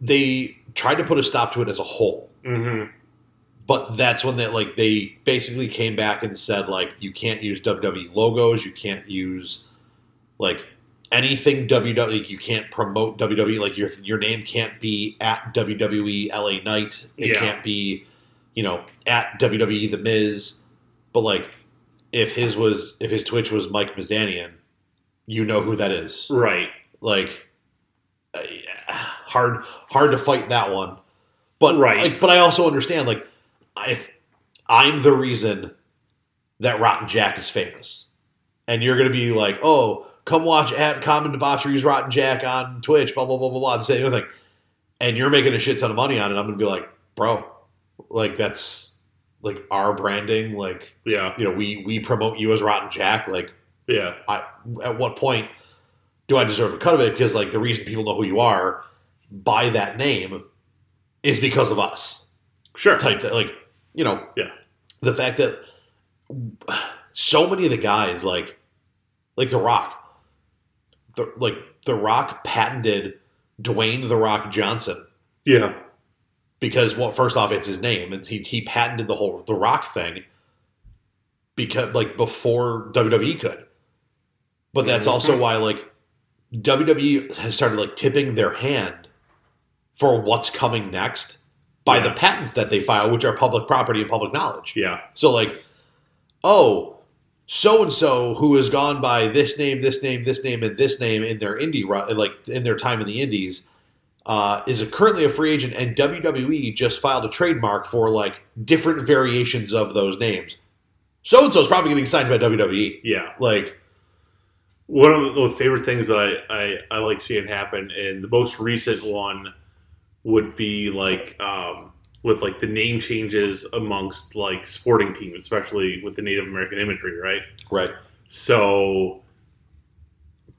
they tried to put a stop to it as a whole, Mm-hmm. But that's when they like they basically came back and said like you can't use WWE logos, you can't use like anything WWE, like, you can't promote WWE, like your your name can't be at WWE LA Knight, it Yeah. can't be you know at WWE The Miz, but like if his was if his Twitch was Mike Mizanin, you know who that is. Right. like uh, hard hard to fight that one but Right. like, but i also understand like if i'm the reason that rotten jack is famous and you're gonna be like oh come watch at Common Debaucheries Rotten Jack on Twitch, blah blah blah blah blah. The same thing, and you're making a shit ton of money on it. I'm gonna be like, bro, like that's like our branding. Like Yeah, you know, we we promote you as Rotten Jack. Like, yeah, I at what point do I deserve a cut of it? Because like the reason people know who you are by that name is because of us. sure. Type that, like you know, Yeah. the fact that so many of the guys like like The Rock, the like The Rock patented Dwayne The Rock Johnson Yeah, because well, first off, it's his name, and he he patented the whole The Rock thing because like before WWE could. But that's mm-hmm. also why like WWE has started like tipping their hand for what's coming next by the patents that they file, which are public property and public knowledge. yeah, So like, oh, so and so who has gone by this name, this name, this name, and this name in their indie ru- like in their time in the indies, uh, is a, currently a free agent, and WWE just filed a trademark for like different variations of those names. So and so is probably getting signed by WWE. yeah. Like, One of the favorite things that I, I, I like seeing happen, and the most recent one would be like um, with like the name changes amongst like sporting teams, especially with the Native American imagery, right? right, So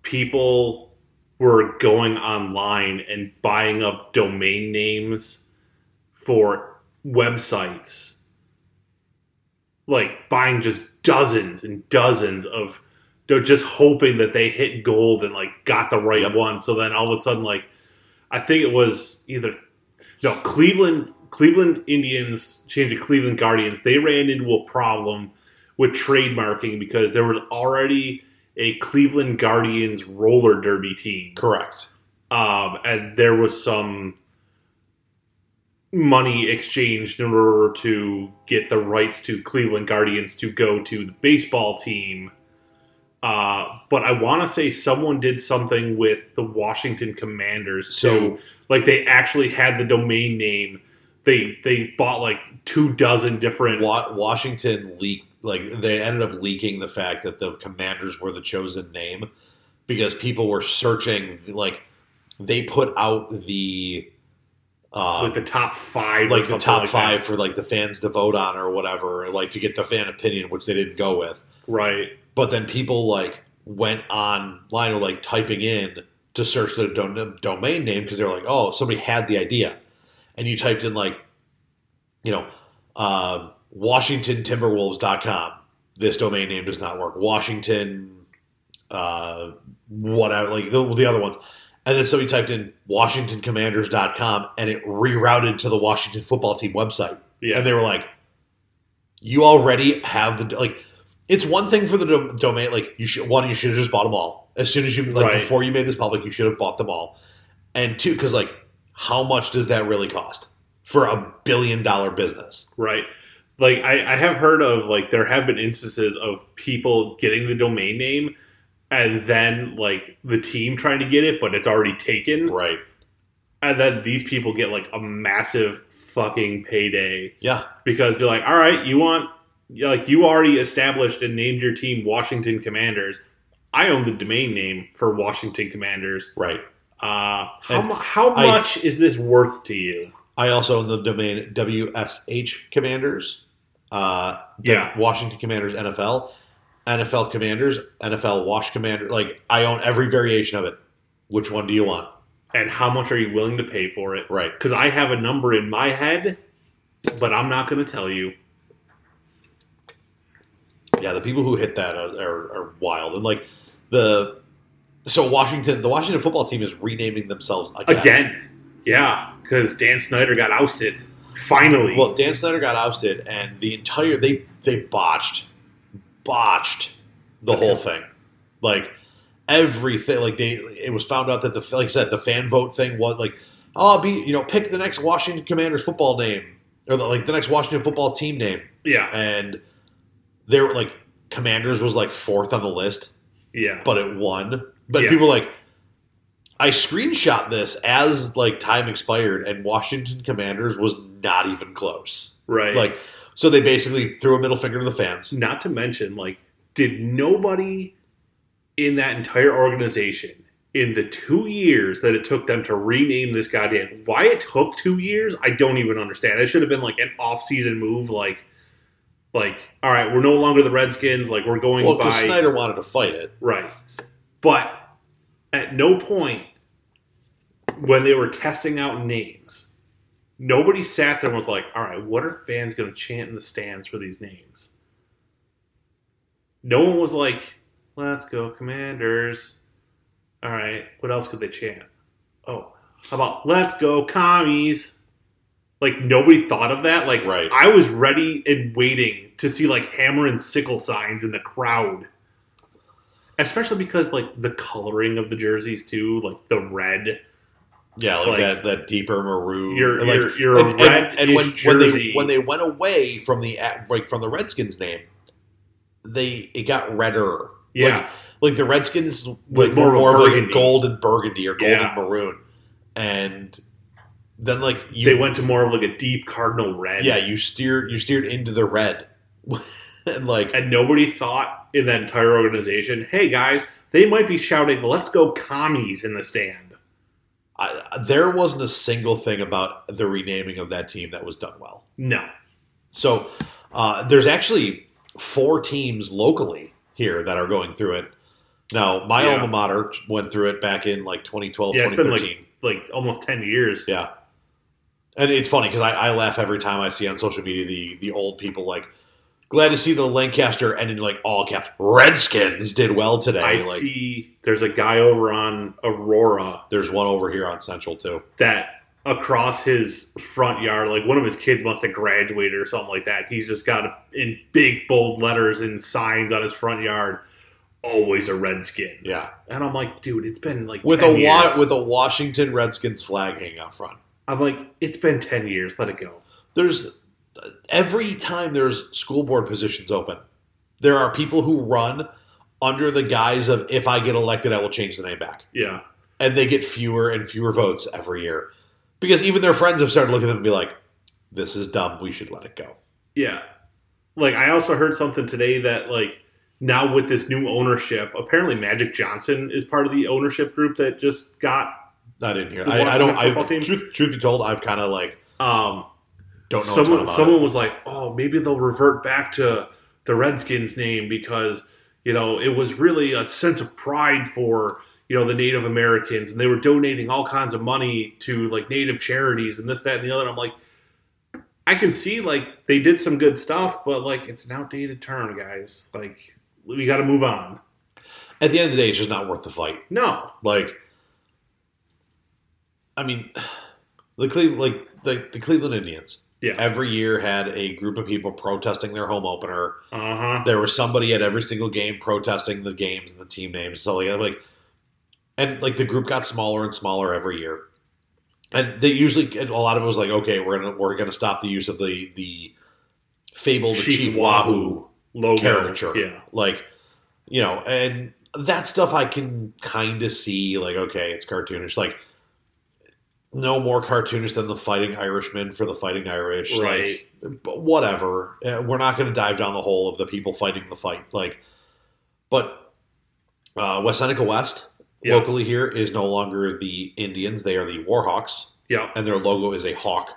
people were going online and buying up domain names for websites, like buying just dozens and dozens of. They're just hoping that they hit gold and like got the right Yep. one. So then all of a sudden, like I think it was either no Cleveland Cleveland Indians changed to Cleveland Guardians. They ran into a problem with trademarking because there was already a Cleveland Guardians roller derby team, correct, um, and there was some money exchanged in order to get the rights to Cleveland Guardians to go to the baseball team. Uh, but I want to say someone did something with the Washington Commanders So-. Like they actually had the domain name. They they bought like two dozen different. Wa- Washington leaked like they ended up leaking the fact that the Commanders were the chosen name because people were searching like they put out the uh, like the top five, like the top like five that. for like the fans to vote on or whatever, like to get the fan opinion, which they didn't go with. right? But then people like went online or like typing in to search the do- domain name because they were like, oh, somebody had the idea, and you typed in like, you know, uh, WashingtonTimberwolves.com. This domain name does not work. Washington, uh, whatever, like the, the other ones. And then somebody typed in WashingtonCommanders.com and it rerouted to the Washington football team website. Yeah, And they were like, you already have the, like, it's one thing for the dom- domain, like, you should, one, you should have just bought them all. As soon as you, like, Right. before you made this public, you should have bought them all. And two, because, like, how much does that really cost for a billion dollar business? right. Like I, I have heard of like there have been instances of people getting the domain name and then like the team trying to get it, but it's already taken, Right. and then these people get like a massive fucking payday Yeah. because they're like, all right, you want like you already established and named your team Washington Commanders. I own the domain name for Washington Commanders. Right. Uh, how, how I- much is this worth to you? I also own the domain WSH Commanders. Uh, Yeah. Washington Commanders NFL, NFL Commanders, NFL Wash Commander. Like I own every variation of it. Which one do you want? And how much are you willing to pay for it? Right. Because I have a number in my head, but I'm not going to tell you. Yeah, the people who hit that are, are, are wild. And like the so Washington, the Washington football team is renaming themselves again. Again, yeah, because Dan Snyder got ousted. Finally. Well, Dan Snyder got ousted, and the entire they they botched botched the whole thing. Like everything, like they it was found out that the like I said the fan vote thing was like oh be you know pick the next Washington Commanders football name or the, like the next Washington football team name, yeah, and they were like Commanders was like fourth on the list. yeah, but it won. But Yeah. people like, I screenshot this as like time expired, and Washington Commanders was not even close. right. Like, so they basically threw a middle finger to the fans. not to mention, like, did nobody in that entire organization in the two years that it took them to rename this goddamn why it took two years i don't even understand it should have been like an off-season move like like all right we're no longer the redskins like we're going Well, by Snyder wanted to fight it. right. But at no point when they were testing out names nobody sat there and was like all right what are fans going to chant in the stands for these names? No one was like let's go commanders. All right what else could they chant? Oh how about let's go commies like nobody thought of that like Right. i was ready and waiting to see like hammer and sickle signs in the crowd especially because like the coloring of the jerseys too like the red Yeah, like, Like, that that deeper maroon. you're like, you're, and, red and, and when, when they when they went away from the like from the Redskins name, they it got redder. yeah Like, like the Redskins Like more more, of more like a burgundy. golden burgundy or golden Yeah. maroon, and then like you they went to more of like a deep cardinal red yeah you steered you steered into the red, and like and nobody thought in that entire organization hey guys they might be shouting let's go commies in the stand I, there wasn't a single thing about the renaming of that team that was done well. no So uh, there's actually four teams locally here that are going through it. Now, my Yeah. alma mater went through it back in like 2012, Yeah, it's been, 2013. like almost 10 years yeah. And it's funny because I, I laugh every time I see on social media the, the old people like, glad to see the Lancaster and in like all caps, Redskins did well today. i like, see there's a guy over on aurora there's one over here on Central too. that across his front yard, like one of his kids must have graduated or something like that. He's just got a, in big bold letters and signs on his front yard, always a redskin. Yeah. And I'm like, dude, it's been like With 10 a wa- with a Washington Redskins flag hanging out front. I'm like, it's been ten years. Let it go. there's every time there's school board positions open, there are people who run under the guise of if I get elected, I will change the name back, Yeah, and they get fewer and fewer votes every year because even their friends have started looking at them and be like, "This is dumb. We should let it go." yeah. Like I also heard something today that like now with this new ownership, apparently Magic Johnson is part of the ownership group that just got. I didn't hear. I, I don't. I team? truth, truth be told, I've kind of like Um, don't know someone someone it. was like, "Oh, maybe they'll revert back to the Redskins name because you know it was really a sense of pride for you know the Native Americans, and they were donating all kinds of money to like Native charities and this, that, and the other." And I'm like, I can see like they did some good stuff, but like it's an outdated term, guys. Like we got to move on. At the end of the day, it's just not worth the fight. No, Like, I mean, the Cle- like the, the Cleveland Indians. Yeah. Every year had a group of people protesting their home opener. uh huh, There was somebody at every single game protesting the games and the team names. So like, like, and like the group got smaller and smaller every year. And they usually, and a lot of it was like, okay, we're gonna we're gonna stop the use of the the fabled Chief, Wahoo logo, caricature. yeah, like you know and that stuff i can kind of see like okay it's cartoonish like no more cartoonish than the fighting irishman for the fighting irish right. like but whatever Uh, we're not going to dive down the hole of the people fighting the fight like but uh, west seneca west Yeah. locally here is no longer the indians they are the warhawks yeah, and their logo is a hawk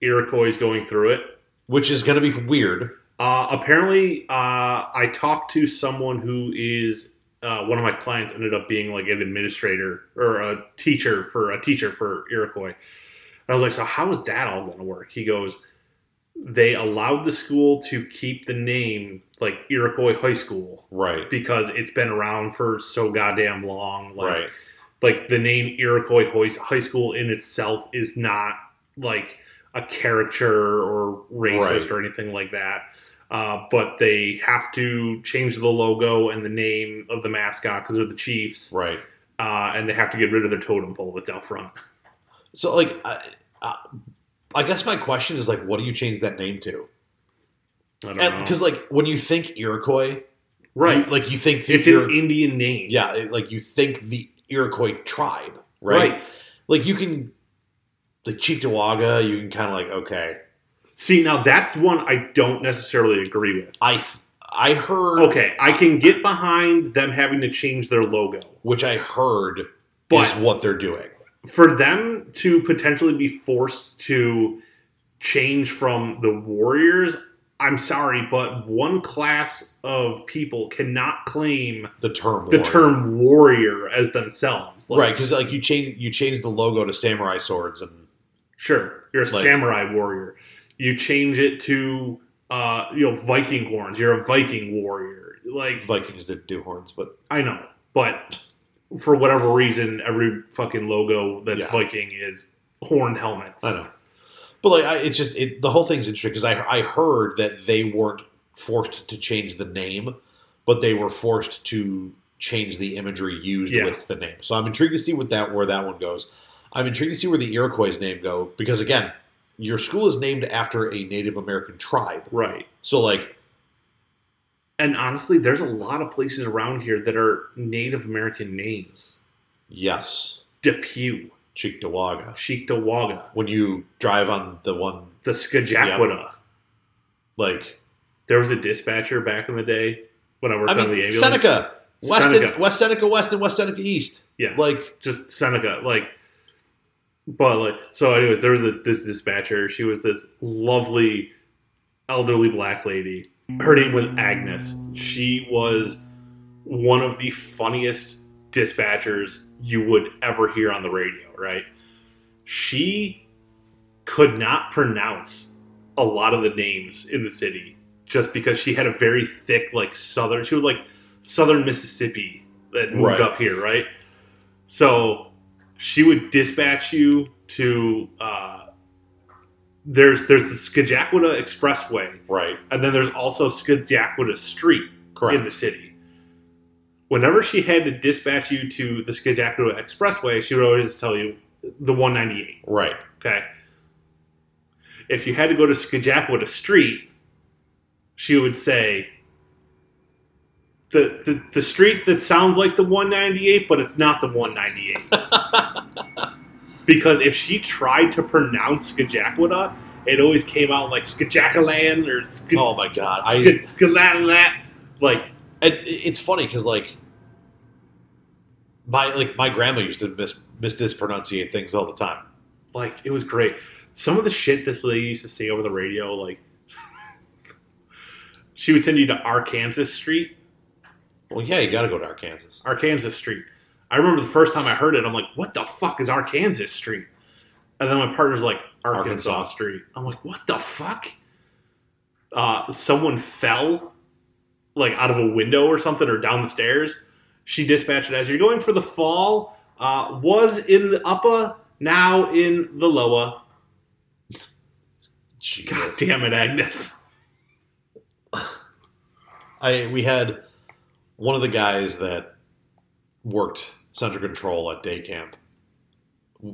Iroquois going through it. which is going to be weird Uh, apparently, uh, I talked to someone who is uh, one of my clients ended up being like an administrator or a teacher for a teacher for Iroquois. And I was like, so how is that all going to work? He goes, they allowed the school to keep the name like Iroquois High School right because it's been around for so goddamn long. Like, right like the name Iroquois High School in itself is not like a caricature or racist Right. or anything like that. Uh, but they have to change the logo and the name of the mascot because they're the Chiefs, right uh, and they have to get rid of their totem pole that's out front. So, like, I, I, I guess my question is like, what do you change that name to? I don't know. Because, like, when you think Iroquois, right, you- like you think the it's an Indian name. yeah, it- like you think the Iroquois tribe, right? right. Like you can, like Cheektowaga, you can kind of like, okay, See, now that's one I don't necessarily agree with. I, I heard Okay, I can get behind them having to change their logo. which I heard But- is what they're doing. For them to potentially be forced to change from the Warriors, I'm sorry, but one class of people cannot claim The term the warrior. term warrior as themselves. Like, right because like you change you change the logo to samurai swords and Sure, you're a Like- samurai warrior. You change it to uh, you know Viking horns. You're a Viking warrior. Like Vikings did do horns, but I know, but for whatever reason, every fucking logo that's Yeah. Viking is horned helmets. I know. But like, I, it's just it, the whole thing's interesting because I I heard that they weren't forced to change the name, but they were forced to change the imagery used Yeah. with the name. So I'm intrigued to see what that where that one goes. I'm intrigued to see where the Iroquois name go because again, your school is named after a Native American tribe. Right. So like, And honestly, there's a lot of places around here that are Native American names. yes, Depew, Cheektowaga. Cheektowaga, When you drive on the one the Scajaquada. like, There was a dispatcher back in the day when I worked I on the ambulance. Seneca, West Seneca. West Seneca West and West Seneca East. Yeah. Like, just Seneca, like. But like, so anyways, there was a, this dispatcher. She was this lovely, elderly black lady. Her name was Agnes. She was one of the funniest dispatchers you would ever hear on the radio. Right? She could not pronounce a lot of the names in the city just because she had a very thick, like southern. She was like southern Mississippi that moved Right. up here, right? So she would dispatch you to uh, there's there's the Scajaquada Expressway, right, and then there's also Scajaquada Street correct. in the city. Whenever she had to dispatch you to the Scajaquada Expressway, she would always tell you the 198. right. Okay. If you had to go to Scajaquada Street, she would say the, the the street that sounds like the 198, but it's not the 198. because if she tried to pronounce Scajaquada, it always came out like Skajakalan or Sk- Oh my god! I Sk- Like, it's funny because like my like my grandma used to mis mispronunciate things all the time. like it was great. Some of the shit this lady used to say over the radio, like she would send you to Arkansas Street. Well, yeah, you got to go to Arkansas. Arkansas Street. I remember the first time I heard it, I'm like, what the fuck is Arkansas Street? And then my partner's like, Arkansas, Arkansas. Street. I'm like, what the fuck? Uh, someone fell like out of a window or something or down the stairs. She dispatched it as you're going for the fall, uh, was in the upper, now in the lower. Jeez. God damn it, Agnes. I we had one of the guys that worked center control at day camp.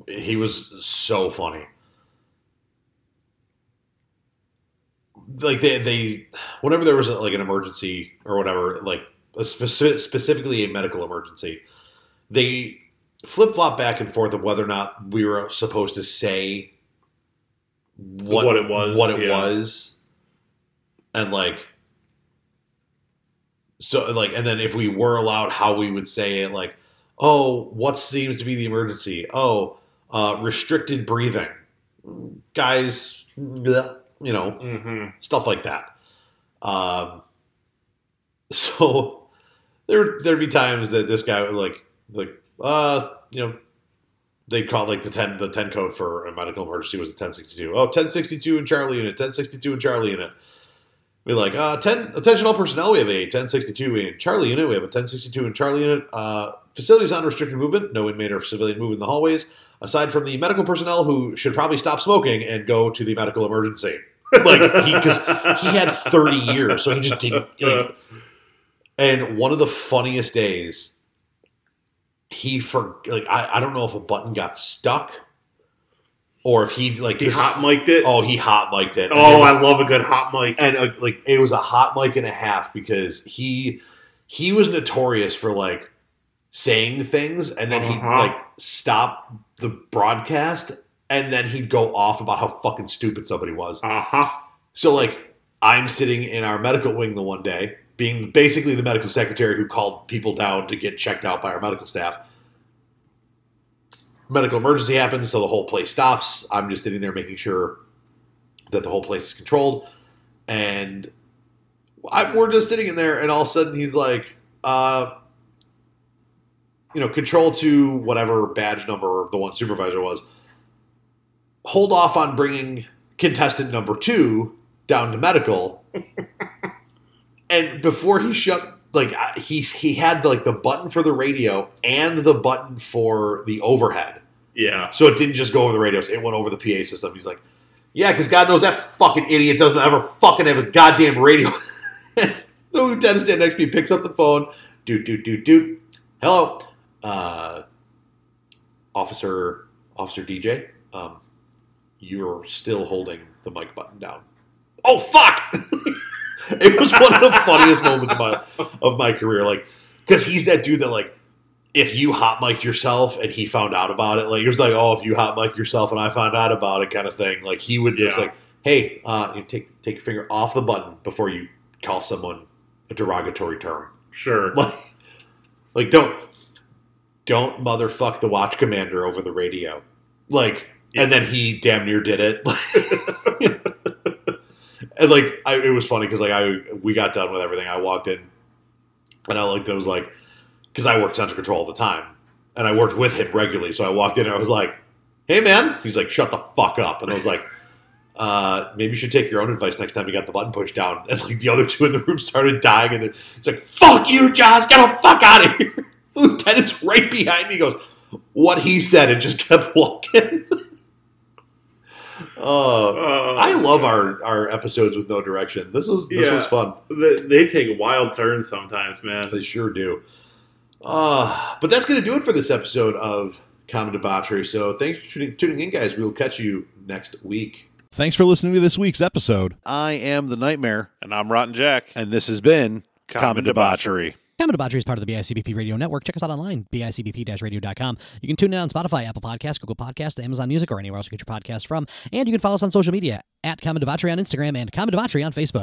He was so funny. Like they, they whenever there was like an emergency or whatever, like a specific, specifically a medical emergency, they flip flop back and forth of whether or not we were supposed to say what, What it was, what it yeah. was, and like so like and then if we were allowed how we would say it like oh what seems to be the emergency? Oh uh, restricted breathing. Guys bleh, you know Mm-hmm. stuff like that. Um, so there there'd be times that this guy would like like uh you know they'd call like the 10 the 10 code for a medical emergency was a 1062 oh 1062 in charlie unit 1062 in charlie unit be like, uh, 10, attention all personnel, we have a 1062 in Charlie unit, we have a 1062 in Charlie unit. Uh, facilities on restricted movement, no inmate or civilian movement in the hallways, aside from the medical personnel who should probably stop smoking and go to the medical emergency. Like, he, because he had 30 years, so he just didn't, like, and one of the funniest days, he for like I, I don't know if a button got stuck or if he like he hot mic'd it. oh he hot mic'd it. Oh, was- I love a good hot mic. and uh, like it was a hot mic and a half because he he was notorious for like saying things and then he'd Uh-huh. like stop the broadcast and then he'd go off about how fucking stupid somebody was. Uh huh. So like I'm sitting in our medical wing the one day being basically the medical secretary who called people down to get checked out by our medical staff. Medical emergency happens, so the whole place stops. I'm just sitting there making sure that the whole place is controlled. And I, we're just sitting in there, and all of a sudden he's like, uh, you know, control to whatever badge number the one supervisor was. Hold off on bringing contestant number two down to medical. and before he shut, like he he had like the button for the radio and the button for the overhead, Yeah. so it didn't just go over the radios; it went over the PA system. He's like, "Yeah, because God knows that fucking idiot doesn't ever fucking have a goddamn radio." the lieutenant standing next to me picks up the phone, doot doot doot doot. Hello, uh, officer, officer DJ. Um, you're still holding the mic button down. Oh fuck! it was one of the funniest moments of my of my career, like because he's that dude that like if you hot mic'd yourself and he found out about it, like he was like, oh, if you hot mic yourself and I found out about it, kind of thing. Like he would just Yeah. like, hey, uh, you take take your finger off the button before you call someone a derogatory term. Sure. Like, like don't don't motherfuck the watch commander over the radio. Like, and then he damn near did it. and like, I, it was funny because like I we got done with everything. I walked in, and I looked and was like, because I worked central control all the time, and I worked with him regularly. So I walked in and I was like, "Hey, man," he's like, "Shut the fuck up," and I was like. Uh, maybe you should take your own advice next time you got the button pushed down. And like the other two in the room started dying, and then he's like, "Fuck you, Josh! Get the fuck out of here!" The lieutenant's right behind me. Goes, "What he said," and just kept walking. uh, Uh, I love our our episodes with no direction. This was this Yeah. was fun. They, they take wild turns sometimes, man. They sure do. Uh, but that's going to do it for this episode of Common Debauchery. So thanks for tuning- tuning in, guys. We'll catch you next week. Thanks for listening to this week's episode. I am the Nightmare, And I'm Rotten Jack. and this has been Common Debauchery. Common Debauchery is part of the BICBP Radio Network. Check us out online, bicbp-radio.com. You can tune in on Spotify, Apple Podcasts, Google Podcasts, Amazon Music, or anywhere else you get your podcasts from. And you can follow us on social media at Common Debauchery on Instagram and Common Debauchery on Facebook.